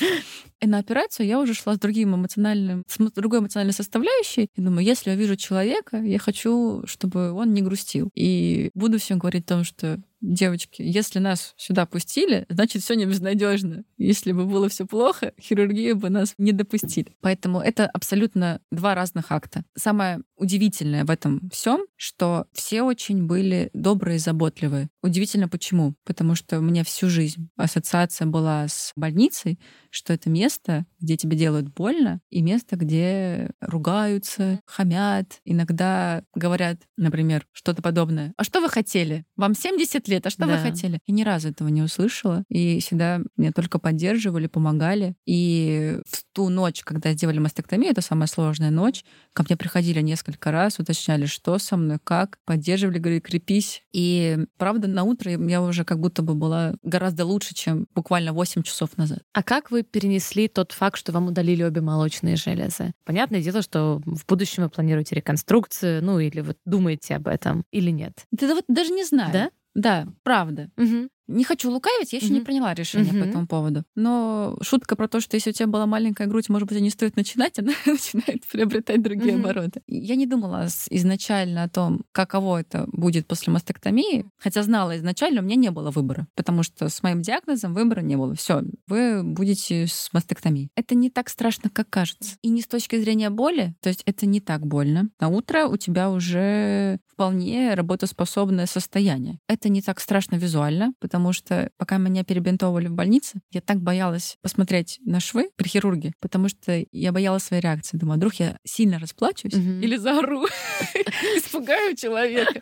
И на операцию я уже шла с другим эмоциональным, с другой эмоциональной составляющей. И думаю, если я вижу человека, я хочу, чтобы он не грустил. И буду всем говорить о том, что девочки, если нас сюда пустили, значит, все не безнадежно. Если бы было все плохо, хирургию бы нас не допустили. Поэтому это абсолютно два разных акта. Самое удивительное в этом всем, что все очень были добрые и заботливые. Удивительно почему? Потому что у меня всю жизнь ассоциация была с больницей, что это место, где тебе делают больно, и место, где ругаются, хамят, иногда говорят, например, что-то подобное. А что вы хотели? Вам 70 лет, а что да. вы хотели? Я ни разу этого не услышала, и всегда меня только поддерживали, помогали. И в ту ночь, когда сделали мастектомию, это самая сложная ночь, ко мне приходили несколько раз, уточняли, что со мной, как, поддерживали, говорили, крепись. И правда, на утро я уже как будто бы была гораздо лучше, чем буквально 8 часов назад. А как вы перенесли тот факт, что вам удалили обе молочные железы? Понятное дело, что в будущем вы планируете реконструкцию, ну или вот думаете об этом, или нет? Да вот даже не знаю. Да? Да, правда. Угу. Не хочу лукавить, я еще mm-hmm. не приняла решение mm-hmm. по этому поводу. Но шутка про то, что если у тебя была маленькая грудь, может быть, не стоит начинать, она начинает приобретать другие mm-hmm. обороты. Я не думала изначально о том, каково это будет после мастектомии, хотя знала изначально, у меня не было выбора, потому что с моим диагнозом выбора не было. Все, вы будете с мастектомией. Это не так страшно, как кажется. И не с точки зрения боли, то есть это не так больно. На утро у тебя уже вполне работоспособное состояние. Это не так страшно визуально, потому что пока меня перебинтовывали в больнице, я так боялась посмотреть на швы при хирурге, потому что я боялась своей реакции. Думаю, а вдруг я сильно расплачусь mm-hmm. или заору, испугаю человека.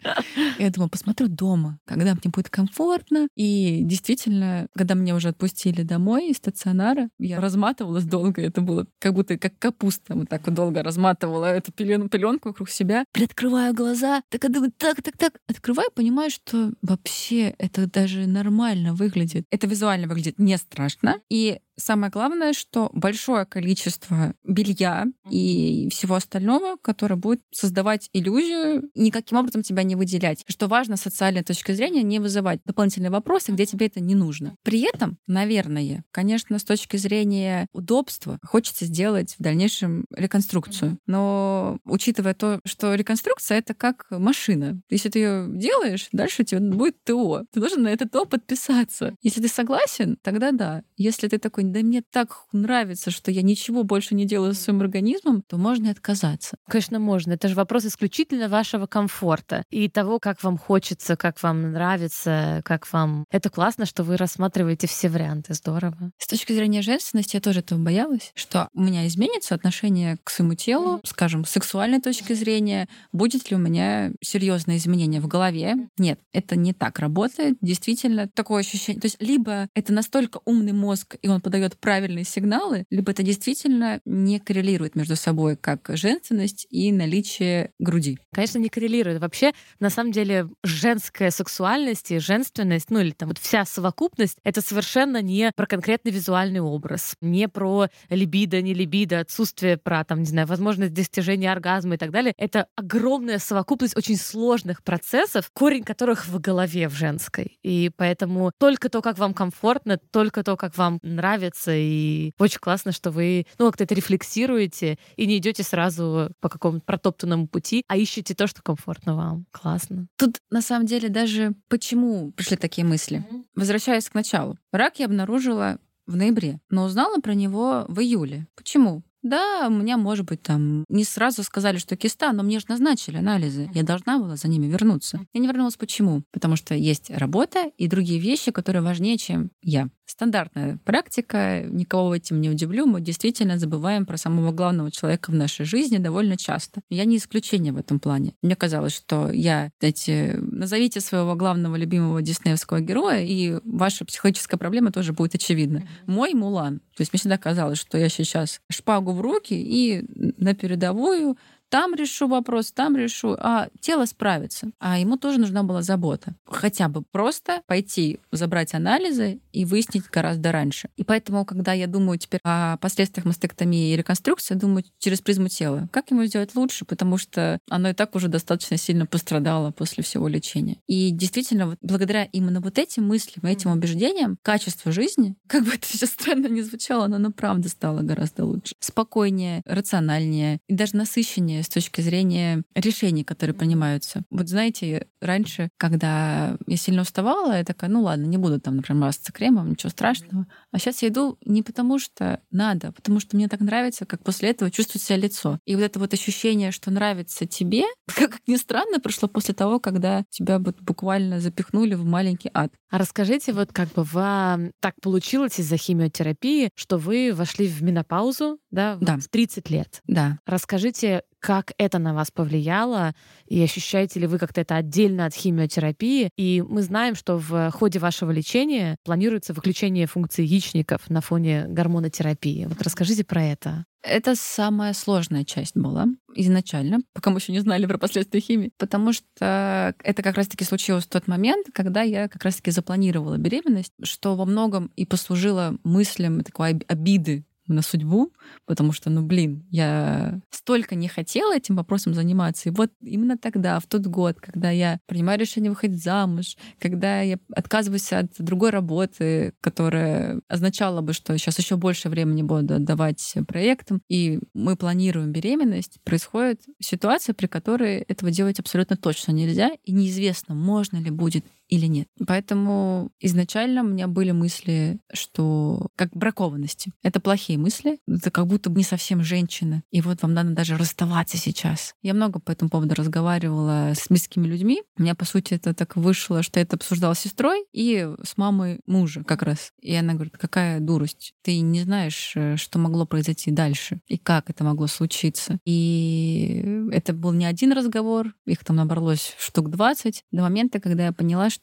Я думаю, посмотрю дома, когда мне будет комфортно. И действительно, когда меня уже отпустили домой из стационара, я разматывалась долго. Это было как будто как капуста. Вот так вот долго разматывала эту пеленку вокруг себя. Приоткрываю глаза, так я думаю, так, так, так. Открываю, понимаю, что вообще это даже нормально выглядит. Это визуально выглядит не страшно. И Самое главное, что большое количество белья и всего остального, которое будет создавать иллюзию, никаким образом тебя не выделять. Что важно с социальной точки зрения, не вызывать дополнительные вопросы, где тебе это не нужно. При этом, наверное, конечно, с точки зрения удобства, хочется сделать в дальнейшем реконструкцию. Но учитывая то, что реконструкция — это как машина. Если ты ее делаешь, дальше у тебя будет ТО. Ты должен на это ТО подписаться. Если ты согласен, тогда да. Если ты такой да мне так нравится, что я ничего больше не делаю с своим организмом, то можно и отказаться. Конечно, можно. Это же вопрос исключительно вашего комфорта и того, как вам хочется, как вам нравится, как вам... Это классно, что вы рассматриваете все варианты. Здорово. С точки зрения женственности я тоже этого боялась, что у меня изменится отношение к своему телу, скажем, с сексуальной точки зрения, будет ли у меня серьезные изменения в голове. Нет, это не так работает. Действительно, такое ощущение. То есть либо это настолько умный мозг, и он подает дает правильные сигналы, либо это действительно не коррелирует между собой, как женственность и наличие груди. Конечно, не коррелирует. Вообще, на самом деле, женская сексуальность и женственность, ну или там вот вся совокупность, это совершенно не про конкретный визуальный образ, не про либидо, не либидо, отсутствие про, там, не знаю, возможность достижения оргазма и так далее. Это огромная совокупность очень сложных процессов, корень которых в голове в женской. И поэтому только то, как вам комфортно, только то, как вам нравится, нравится, и очень классно, что вы, ну, как-то это рефлексируете и не идете сразу по какому-то протоптанному пути, а ищете то, что комфортно вам. Классно. Тут, на самом деле, даже почему пришли такие мысли? Mm-hmm. Возвращаясь к началу. Рак я обнаружила в ноябре, но узнала про него в июле. Почему? Да, у меня, может быть, там не сразу сказали, что киста, но мне же назначили анализы. Я должна была за ними вернуться. Я не вернулась почему? Потому что есть работа и другие вещи, которые важнее, чем я. Стандартная практика, никого этим не удивлю, мы действительно забываем про самого главного человека в нашей жизни довольно часто. Я не исключение в этом плане. Мне казалось, что я, эти, назовите своего главного любимого диснеевского героя, и ваша психологическая проблема тоже будет очевидна. Мой Мулан. То есть мне всегда казалось, что я сейчас шпагу в руки и на передовую там решу вопрос, там решу, а тело справится. А ему тоже нужна была забота. Хотя бы просто пойти забрать анализы и выяснить гораздо раньше. И поэтому, когда я думаю теперь о последствиях мастектомии и реконструкции, думаю через призму тела. Как ему сделать лучше? Потому что оно и так уже достаточно сильно пострадало после всего лечения. И действительно, вот благодаря именно вот этим мыслям, этим убеждениям, качество жизни, как бы это сейчас странно не звучало, но оно правда стало гораздо лучше. Спокойнее, рациональнее и даже насыщеннее с точки зрения решений, которые принимаются. Вот знаете, раньше, когда я сильно уставала, я такая, ну ладно, не буду там, например, мазаться кремом, ничего страшного. А сейчас я иду не потому, что надо, а потому что мне так нравится, как после этого чувствует себя лицо. И вот это вот ощущение, что нравится тебе, как ни странно, пришло после того, когда тебя вот буквально запихнули в маленький ад. А расскажите, вот как бы вам так получилось из-за химиотерапии, что вы вошли в менопаузу, да, да. в 30 лет. Да. Расскажите, как это на вас повлияло, и ощущаете ли вы как-то это отдельно от химиотерапии. И мы знаем, что в ходе вашего лечения планируется выключение функций яичников на фоне гормонотерапии. Вот расскажите про это. Это самая сложная часть была изначально, пока мы еще не знали про последствия химии, потому что это как раз-таки случилось в тот момент, когда я как раз-таки запланировала беременность, что во многом и послужило мыслям такой обиды на судьбу, потому что, ну, блин, я столько не хотела этим вопросом заниматься. И вот именно тогда, в тот год, когда я принимаю решение выходить замуж, когда я отказываюсь от другой работы, которая означала бы, что сейчас еще больше времени буду отдавать проектам, и мы планируем беременность, происходит ситуация, при которой этого делать абсолютно точно нельзя, и неизвестно, можно ли будет или нет. Поэтому изначально у меня были мысли, что как бракованности. Это плохие мысли. Это как будто бы не совсем женщина. И вот вам надо даже расставаться сейчас. Я много по этому поводу разговаривала с близкими людьми. У меня, по сути, это так вышло, что я это обсуждала с сестрой и с мамой мужа как раз. И она говорит, какая дурость. Ты не знаешь, э, что могло произойти дальше и как это могло случиться. И это был не один разговор, их там набралось штук 20 до момента, когда я поняла, что,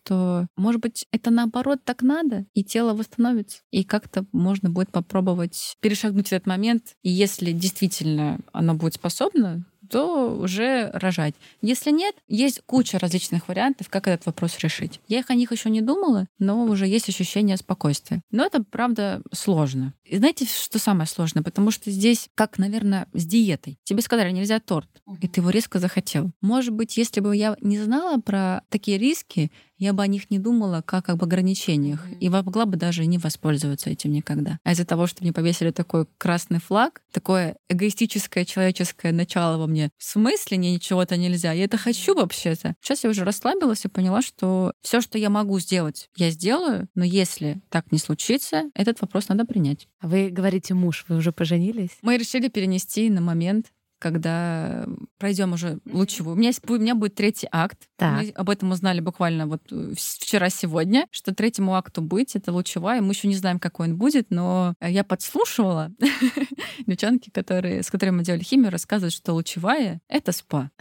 может быть, это наоборот так надо, и тело восстановится. И как-то можно будет попробовать перешагнуть этот момент. И если действительно оно будет способно, то уже рожать. Если нет, есть куча различных вариантов, как этот вопрос решить. Я их о них еще не думала, но уже есть ощущение спокойствия. Но это, правда, сложно. И знаете, что самое сложное? Потому что здесь, как, наверное, с диетой. Тебе сказали, нельзя торт, и ты его резко захотел. Может быть, если бы я не знала про такие риски, я бы о них не думала как об ограничениях и могла бы даже не воспользоваться этим никогда. А из-за того, что мне повесили такой красный флаг, такое эгоистическое человеческое начало во мне, в смысле мне ничего-то нельзя? Я это хочу вообще-то. Сейчас я уже расслабилась и поняла, что все, что я могу сделать, я сделаю, но если так не случится, этот вопрос надо принять. Вы говорите муж, вы уже поженились? Мы решили перенести на момент когда пройдем уже лучевую. У меня, есть, у меня будет третий акт. Так. Мы об этом узнали буквально вот э, вчера-сегодня, что третьему акту быть это лучевая. Мы еще не знаем, какой он будет, но я подслушивала девчонки, которые, с которыми мы делали химию, рассказывают, что лучевая — это спа.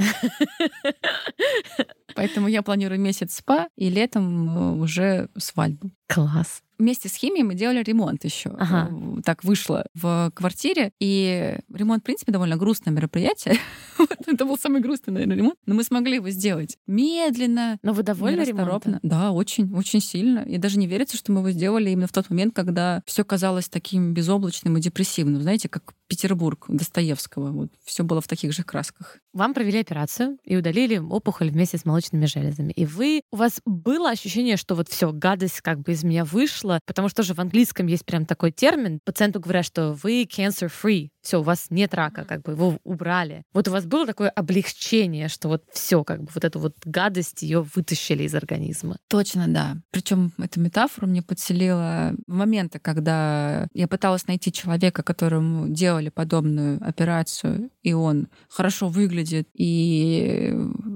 Поэтому я планирую месяц спа и летом э, уже свадьбу. Класс вместе с химией мы делали ремонт еще. Ага. Так вышло в квартире. И ремонт, в принципе, довольно грустное мероприятие. Это был самый грустный, наверное, ремонт. Но мы смогли его сделать медленно. Но вы довольны ремонтом? Да, очень, очень сильно. И даже не верится, что мы его сделали именно в тот момент, когда все казалось таким безоблачным и депрессивным. Знаете, как Петербург Достоевского. Вот все было в таких же красках. Вам провели операцию и удалили опухоль вместе с молочными железами. И вы, у вас было ощущение, что вот все, гадость как бы из меня вышла, потому что же в английском есть прям такой термин. Пациенту говорят, что вы cancer-free, все, у вас нет рака, как бы его убрали. Вот у вас было такое облегчение, что вот все, как бы вот эту вот гадость ее вытащили из организма? Точно, да. Причем эту метафору мне подселила в моменты, когда я пыталась найти человека, которому делали подобную операцию, и он хорошо выглядит и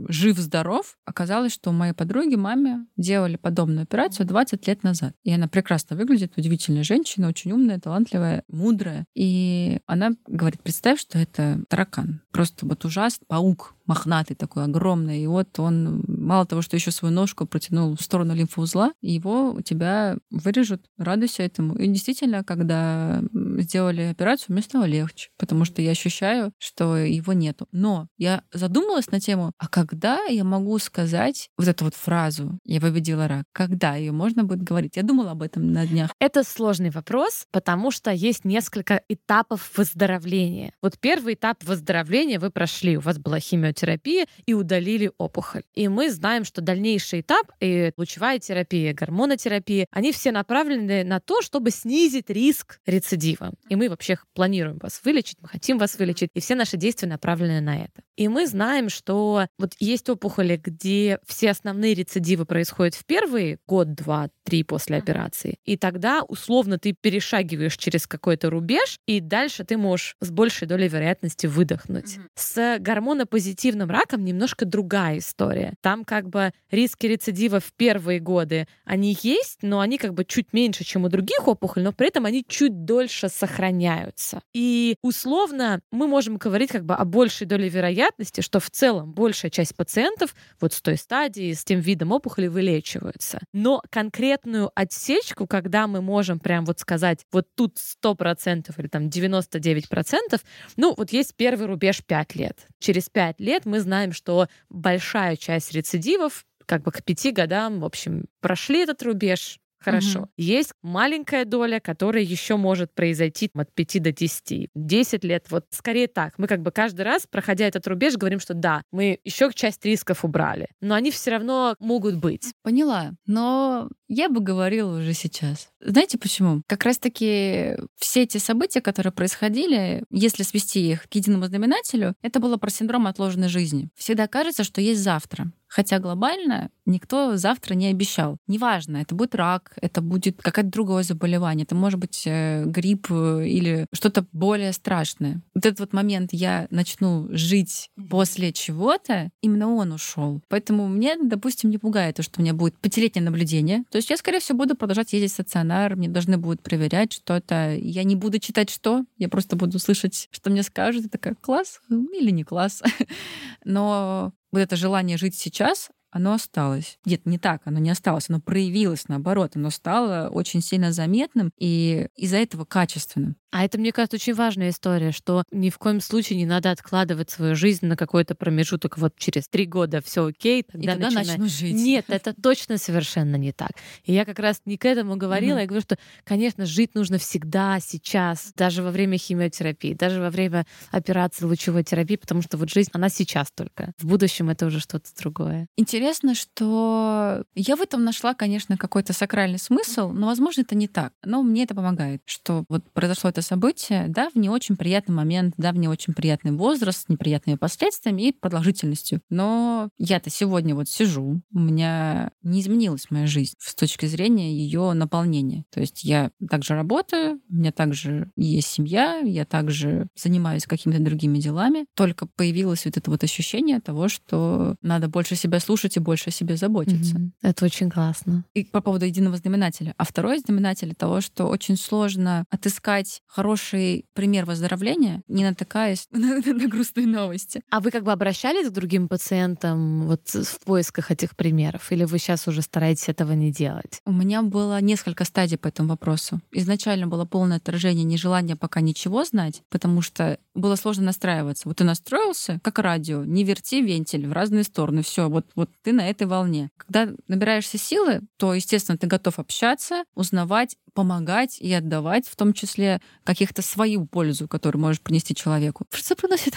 жив-здоров. Оказалось, что моей подруги маме делали подобную операцию 20 лет назад. И она прекрасно выглядит, удивительная женщина, очень умная, талантливая, мудрая. И она говорит, представь, что это таракан. Просто вот ужас, паук мохнатый такой, огромный. И вот он мало того, что еще свою ножку протянул в сторону лимфоузла, его у тебя вырежут. Радуйся этому. И действительно, когда сделали операцию, мне стало легче, потому что я ощущаю, что его нету. Но я задумалась на тему, а когда я могу сказать вот эту вот фразу «я победила рак»? Когда ее можно будет говорить? Я думала об этом на днях. Это сложный вопрос, потому что есть несколько этапов выздоровления. Вот первый этап выздоровления вы прошли, у вас была химиотерапия, химиотерапии и удалили опухоль. И мы знаем, что дальнейший этап, и лучевая терапия, гормонотерапия, они все направлены на то, чтобы снизить риск рецидива. И мы вообще планируем вас вылечить, мы хотим вас вылечить, и все наши действия направлены на это. И мы знаем, что вот есть опухоли, где все основные рецидивы происходят в первый год, два, три после операции. И тогда условно ты перешагиваешь через какой-то рубеж, и дальше ты можешь с большей долей вероятности выдохнуть. С гормонопозитивным агрессивным раком немножко другая история. Там как бы риски рецидива в первые годы, они есть, но они как бы чуть меньше, чем у других опухолей, но при этом они чуть дольше сохраняются. И условно мы можем говорить как бы о большей доле вероятности, что в целом большая часть пациентов вот с той стадии, с тем видом опухоли вылечиваются. Но конкретную отсечку, когда мы можем прям вот сказать, вот тут 100% или там 99%, ну вот есть первый рубеж 5 лет. Через 5 лет лет мы знаем, что большая часть рецидивов как бы к пяти годам, в общем, прошли этот рубеж, Хорошо. Угу. Есть маленькая доля, которая еще может произойти от 5 до 10. 10 лет, вот скорее так. Мы как бы каждый раз, проходя этот рубеж, говорим, что да, мы еще часть рисков убрали, но они все равно могут быть. Поняла. Но я бы говорила уже сейчас. Знаете почему? Как раз-таки все эти события, которые происходили, если свести их к единому знаменателю, это было про синдром отложенной жизни. Всегда кажется, что есть завтра. Хотя глобально никто завтра не обещал. Неважно, это будет рак, это будет какое-то другое заболевание, это может быть э, грипп э, или что-то более страшное. Вот этот вот момент я начну жить после чего-то, именно он ушел. Поэтому мне, допустим, не пугает то, что у меня будет пятилетнее наблюдение. То есть я, скорее всего, буду продолжать ездить в стационар, мне должны будут проверять что-то. Я не буду читать что, я просто буду слышать, что мне скажут. И такая, класс или не класс. Но вот это желание жить сейчас, оно осталось. Нет, не так, оно не осталось, оно проявилось наоборот, оно стало очень сильно заметным и из-за этого качественным. А это, мне кажется, очень важная история, что ни в коем случае не надо откладывать свою жизнь на какой-то промежуток. Вот через три года все окей, тогда, и тогда начну жить. Нет, это точно совершенно не так. И я как раз не к этому говорила. Mm-hmm. Я говорю, что, конечно, жить нужно всегда, сейчас, даже во время химиотерапии, даже во время операции лучевой терапии, потому что вот жизнь, она сейчас только. В будущем это уже что-то другое. Интересно, что я в этом нашла, конечно, какой-то сакральный смысл, но, возможно, это не так. Но мне это помогает, что вот произошло это это событие, да, в не очень приятный момент, да, в не очень приятный возраст, с неприятными последствиями и продолжительностью. Но я-то сегодня вот сижу, у меня не изменилась моя жизнь с точки зрения ее наполнения. То есть я также работаю, у меня также есть семья, я также занимаюсь какими-то другими делами. Только появилось вот это вот ощущение того, что надо больше себя слушать и больше о себе заботиться. Mm-hmm. Это очень классно. И по поводу единого знаменателя. А второй знаменатель того, что очень сложно отыскать хороший пример выздоровления, не натыкаясь на, на грустные новости. А вы как бы обращались к другим пациентам вот в поисках этих примеров? Или вы сейчас уже стараетесь этого не делать? У меня было несколько стадий по этому вопросу. Изначально было полное отражение нежелания пока ничего знать, потому что было сложно настраиваться. Вот ты настроился, как радио, не верти вентиль в разные стороны. Все, вот, вот ты на этой волне. Когда набираешься силы, то, естественно, ты готов общаться, узнавать, помогать и отдавать, в том числе каких-то свою пользу, которую можешь принести человеку. Что приносит?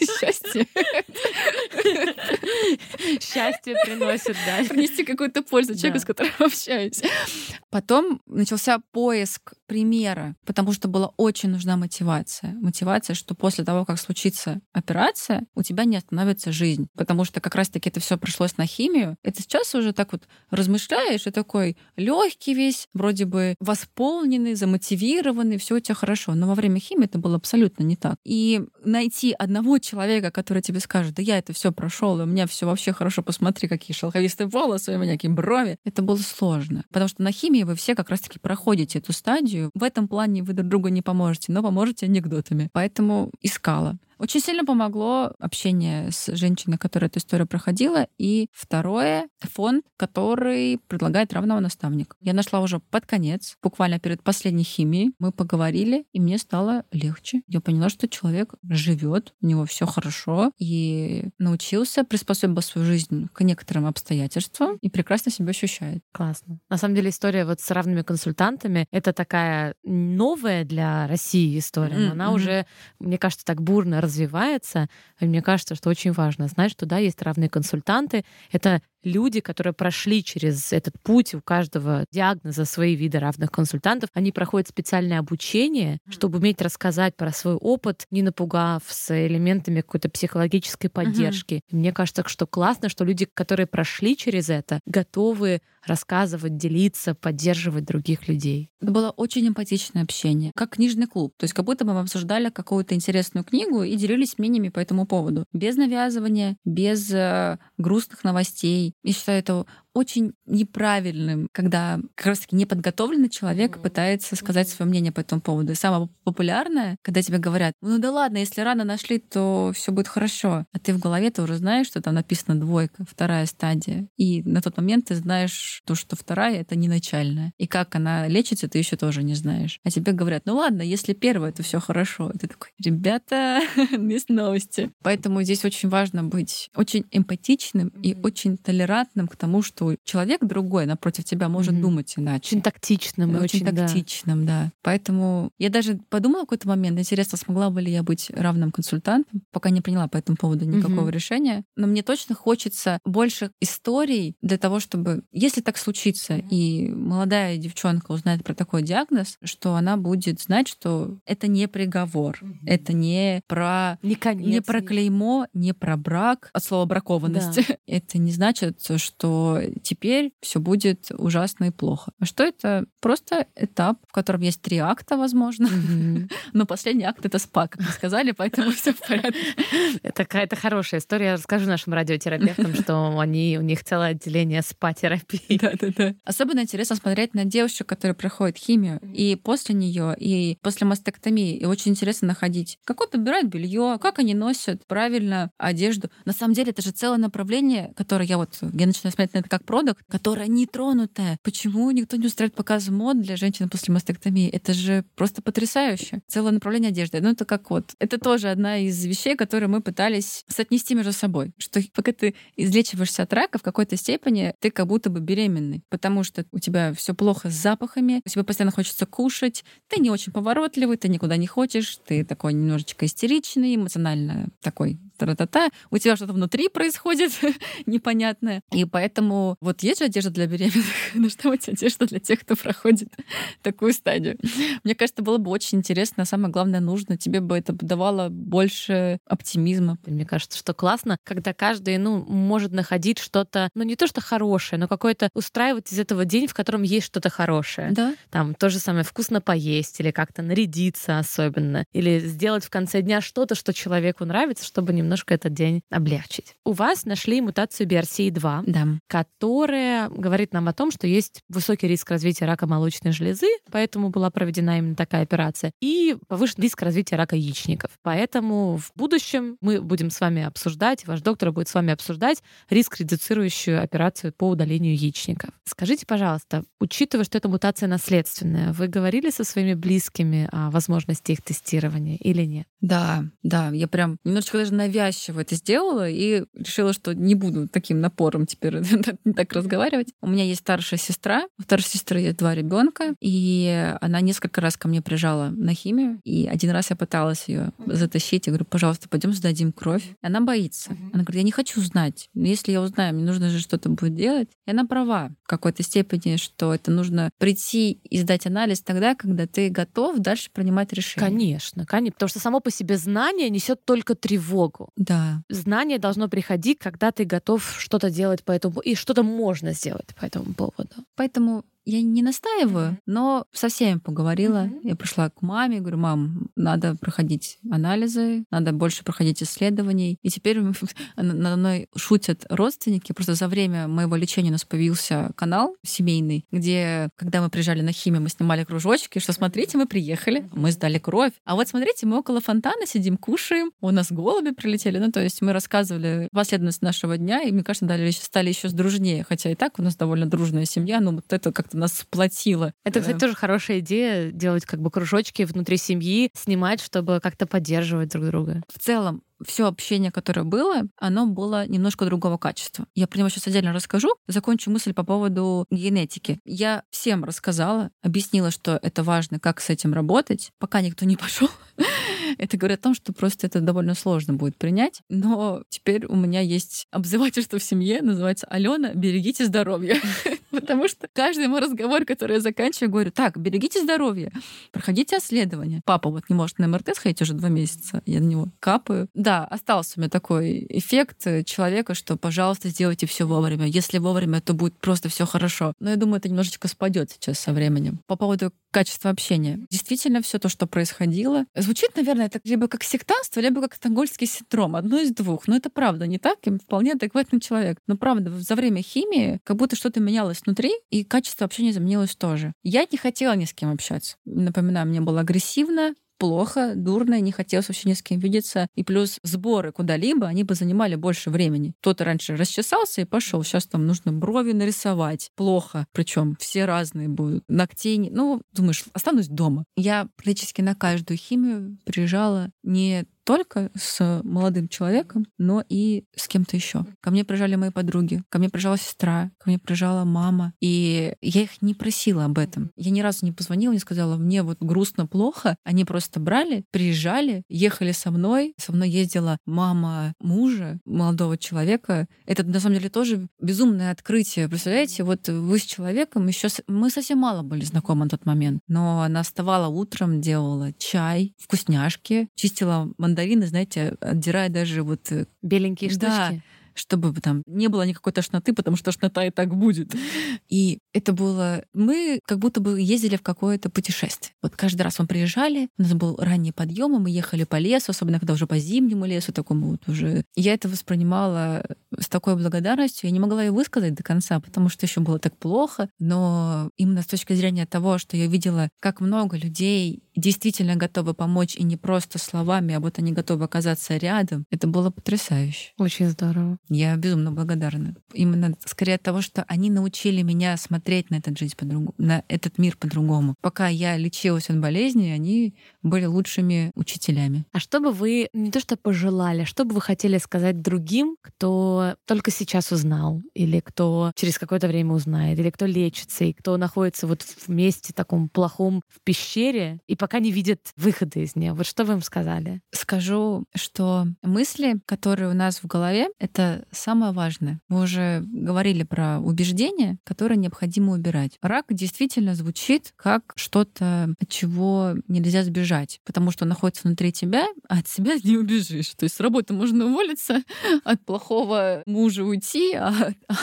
счастье. Счастье приносит, да. Принести какую-то пользу человеку, с которым общаюсь. Потом начался поиск примера, потому что была очень нужна мотивация. Мотивация, что после того, как случится операция, у тебя не остановится жизнь. Потому что как раз-таки это все пришлось на химию. Это сейчас уже так вот размышляешь и такой легкий весь, вроде бы восполненный, замотивированный, все у тебя хорошо. Но во время химии это было абсолютно не так. И найти одного человека, который тебе скажет, да я это все прошел, и у меня все вообще хорошо, посмотри, какие шелковистые волосы, у меня какие брови, это было сложно. Потому что на химии вы все как раз-таки проходите эту стадию. В этом плане вы друг другу не поможете, но поможете анекдотами. Поэтому искала. Очень сильно помогло общение с женщиной, которая эту историю проходила. И второе — фонд, который предлагает равного наставника. Я нашла уже под конец, буквально перед последней химией. Мы поговорили, и мне стало легче. Я поняла, что человек живет, у него все хорошо, и научился, приспособил свою жизнь к некоторым обстоятельствам и прекрасно себя ощущает. Классно. На самом деле история вот с равными консультантами — это такая новая для России история, но она mm-hmm. уже, мне кажется, так бурно развивается. И мне кажется, что очень важно знать, что да, есть равные консультанты. Это люди, которые прошли через этот путь, у каждого диагноза свои виды равных консультантов, они проходят специальное обучение, чтобы уметь рассказать про свой опыт, не напугав, с элементами какой-то психологической поддержки. Mm-hmm. Мне кажется, что классно, что люди, которые прошли через это, готовы рассказывать, делиться, поддерживать других людей. Это было очень эмпатичное общение, как книжный клуб. То есть как будто мы обсуждали какую-то интересную книгу и делились мнениями по этому поводу. Без навязывания, без э, грустных новостей. Я считаю, это очень неправильным, когда как раз-таки неподготовленный человек mm-hmm. пытается сказать свое мнение по этому поводу. И самое популярное, когда тебе говорят, ну да ладно, если рано нашли, то все будет хорошо. А ты в голове ты уже знаешь, что там написано двойка, вторая стадия. И на тот момент ты знаешь то, что вторая — это не начальная. И как она лечится, ты еще тоже не знаешь. А тебе говорят, ну ладно, если первая, то все хорошо. И ты такой, ребята, есть новости. Поэтому здесь очень важно быть очень эмпатичным mm-hmm. и очень толерантным к тому, что человек другой напротив тебя может mm-hmm. думать иначе. Очень тактичным. Очень, очень тактичным, да. да. Поэтому я даже подумала в какой-то момент, интересно, смогла бы ли я быть равным консультантом, пока не приняла по этому поводу никакого mm-hmm. решения. Но мне точно хочется больше историй для того, чтобы, если так случится, mm-hmm. и молодая девчонка узнает про такой диагноз, что она будет знать, что это не приговор, mm-hmm. это не про не, конец, не про клеймо, не про брак от слова бракованность. Да. Это не значит, что теперь все будет ужасно и плохо. А что это? Просто этап, в котором есть три акта, возможно. Но последний акт это спа, как мы сказали, поэтому все в порядке. Это какая-то хорошая история. Я расскажу нашим радиотерапевтам, что они, у них целое отделение спа-терапии. Да-да-да. Особенно интересно смотреть на девушек, которые проходят химию, и после нее, и после мастектомии. И очень интересно находить, как вот подбирают белье, как они носят правильно одежду. На самом деле, это же целое направление, которое я вот, я начинаю смотреть на это как продукт, которая нетронутая. Почему никто не устраивает показы мод для женщин после мастектомии? Это же просто потрясающе. Целое направление одежды. Ну, это как вот. Это тоже одна из вещей, которые мы пытались соотнести между собой. Что пока ты излечиваешься от рака, в какой-то степени ты как будто бы беременный. Потому что у тебя все плохо с запахами, у тебя постоянно хочется кушать, ты не очень поворотливый, ты никуда не хочешь, ты такой немножечко истеричный, эмоционально такой тра-та-та, у тебя что-то внутри происходит непонятное. И поэтому вот есть же одежда для беременных, нужна быть одежда для тех, кто проходит такую стадию. Мне кажется, было бы очень интересно, а самое главное, нужно. Тебе бы это давало больше оптимизма. Мне кажется, что классно, когда каждый, ну, может находить что-то, ну, не то, что хорошее, но какое-то устраивать из этого день, в котором есть что-то хорошее. Да. Там то же самое вкусно поесть или как-то нарядиться особенно, или сделать в конце дня что-то, что человеку нравится, чтобы немного немножко этот день облегчить. У вас нашли мутацию BRCA2, да. которая говорит нам о том, что есть высокий риск развития рака молочной железы, поэтому была проведена именно такая операция, и повышенный риск развития рака яичников. Поэтому в будущем мы будем с вами обсуждать, ваш доктор будет с вами обсуждать риск редуцирующую операцию по удалению яичников. Скажите, пожалуйста, учитывая, что эта мутация наследственная, вы говорили со своими близкими о возможности их тестирования или нет? Да, да, я прям немножечко даже наверное ненавязчиво это сделала и решила, что не буду таким напором теперь так разговаривать. У меня есть старшая сестра, у старшей сестры есть два ребенка, и она несколько раз ко мне приезжала на химию, и один раз я пыталась ее затащить, я говорю, пожалуйста, пойдем сдадим кровь. И она боится. Она говорит, я не хочу знать. Если я узнаю, мне нужно же что-то будет делать. И она права в какой-то степени, что это нужно прийти и сдать анализ тогда, когда ты готов дальше принимать решение. Конечно, конечно. Потому что само по себе знание несет только тревогу. Да. Знание должно приходить, когда ты готов что-то делать по этому и что-то можно сделать по этому поводу. Поэтому я не настаиваю, mm-hmm. но со всеми поговорила. Mm-hmm. Я пришла к маме, говорю, мам, надо проходить анализы, надо больше проходить исследований. И теперь надо мной шутят родственники. Просто за время моего лечения у нас появился канал семейный, где, когда мы приезжали на химию, мы снимали кружочки, что смотрите, мы приехали, мы сдали кровь. А вот смотрите, мы около фонтана сидим, кушаем, у нас голуби прилетели. Ну, то есть мы рассказывали последовательность нашего дня, и, мне кажется, дали, стали еще дружнее. Хотя и так у нас довольно дружная семья, но вот это как-то нас сплотило. Это, кстати, тоже хорошая идея делать как бы кружочки внутри семьи, снимать, чтобы как-то поддерживать друг друга. В целом, все общение, которое было, оно было немножко другого качества. Я про него сейчас отдельно расскажу. Закончу мысль по поводу генетики. Я всем рассказала, объяснила, что это важно, как с этим работать, пока никто не пошел. Это говорит о том, что просто это довольно сложно будет принять. Но теперь у меня есть обзывательство в семье, называется Алена, берегите здоровье. Потому что каждый мой разговор, который я заканчиваю, говорю, так, берегите здоровье, проходите обследование. Папа вот не может на МРТ сходить уже два месяца, я на него капаю. Да, остался у меня такой эффект человека, что, пожалуйста, сделайте все вовремя. Если вовремя, то будет просто все хорошо. Но я думаю, это немножечко спадет сейчас со временем. По поводу качества общения. Действительно, все то, что происходило, звучит, наверное, это либо как сектанство, либо как стокгольмский синдром. Одно из двух. Но это правда не так. Я вполне адекватный человек. Но правда, за время химии как будто что-то менялось внутри, и качество общения изменилось тоже. Я не хотела ни с кем общаться. Напоминаю, мне было агрессивно, плохо, дурно, не хотелось вообще ни с кем видеться. И плюс сборы куда-либо, они бы занимали больше времени. Кто-то раньше расчесался и пошел. Сейчас там нужно брови нарисовать. Плохо. Причем все разные будут. Ногтей. Ну, думаешь, останусь дома. Я практически на каждую химию приезжала не только с молодым человеком, но и с кем-то еще. Ко мне приезжали мои подруги, ко мне приезжала сестра, ко мне приезжала мама. И я их не просила об этом. Я ни разу не позвонила, не сказала, мне вот грустно, плохо. Они просто брали, приезжали, ехали со мной. Со мной ездила мама мужа, молодого человека. Это на самом деле тоже безумное открытие. Представляете, вот вы с человеком еще... Мы совсем мало были знакомы на тот момент. Но она вставала утром, делала чай, вкусняшки, чистила мандарины мандарины, знаете, отдирая даже вот... Э, Беленькие штучки. Да, чтобы там не было никакой тошноты, потому что тошнота и так будет. И это было... Мы как будто бы ездили в какое-то путешествие. Вот каждый раз мы приезжали, у нас был ранний подъем, и мы ехали по лесу, особенно когда уже по зимнему лесу такому вот уже. Я это воспринимала с такой благодарностью. Я не могла ее высказать до конца, потому что еще было так плохо. Но именно с точки зрения того, что я видела, как много людей действительно готовы помочь, и не просто словами, а вот они готовы оказаться рядом, это было потрясающе. Очень здорово. Я безумно благодарна. Именно скорее от того, что они научили меня смотреть на этот жизнь по-другому, на этот мир по-другому. Пока я лечилась от болезни, они были лучшими учителями. А что бы вы не то что пожелали, что бы вы хотели сказать другим, кто только сейчас узнал, или кто через какое-то время узнает, или кто лечится, и кто находится вот в месте таком плохом в пещере, и пока не видит выхода из нее. Вот что вы им сказали? Скажу, что мысли, которые у нас в голове, это самое важное. Мы уже говорили про убеждения, которые необходимо убирать. Рак действительно звучит как что-то, от чего нельзя сбежать, потому что находится внутри тебя, а от себя не убежишь. То есть с работы можно уволиться, от плохого мужа уйти, а, а,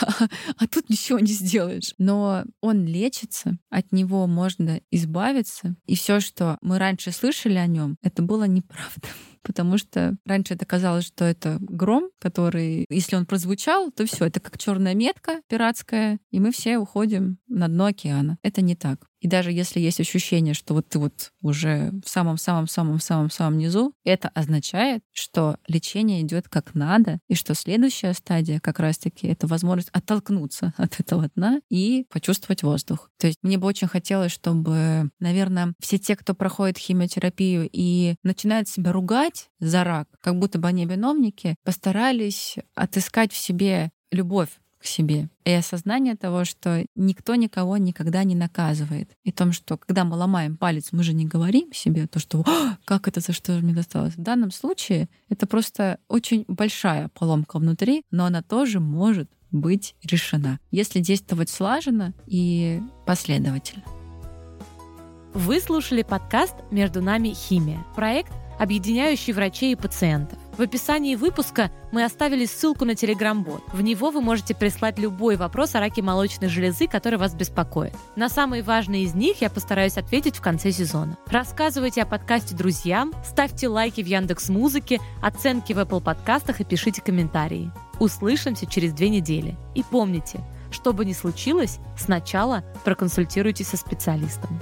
а тут ничего не сделаешь. Но он лечится, от него можно избавиться, и все, что мы раньше слышали о нем, это было неправда потому что раньше это казалось, что это гром, который, если он прозвучал, то все, это как черная метка пиратская, и мы все уходим на дно океана. Это не так. И даже если есть ощущение, что вот ты вот уже в самом-самом-самом-самом-самом низу, это означает, что лечение идет как надо, и что следующая стадия как раз-таки это возможность оттолкнуться от этого дна и почувствовать воздух. То есть мне бы очень хотелось, чтобы, наверное, все те, кто проходит химиотерапию и начинает себя ругать за рак, как будто бы они виновники, постарались отыскать в себе любовь себе. И осознание того, что никто никого никогда не наказывает. И том, что когда мы ломаем палец, мы же не говорим себе то, что как это, за что мне досталось. В данном случае это просто очень большая поломка внутри, но она тоже может быть решена, если действовать слаженно и последовательно. Вы слушали подкаст «Между нами химия». Проект, объединяющий врачей и пациентов. В описании выпуска мы оставили ссылку на Телеграм-бот. В него вы можете прислать любой вопрос о раке молочной железы, который вас беспокоит. На самые важные из них я постараюсь ответить в конце сезона. Рассказывайте о подкасте друзьям, ставьте лайки в Яндекс Музыке, оценки в Apple подкастах и пишите комментарии. Услышимся через две недели. И помните, что бы ни случилось, сначала проконсультируйтесь со специалистом.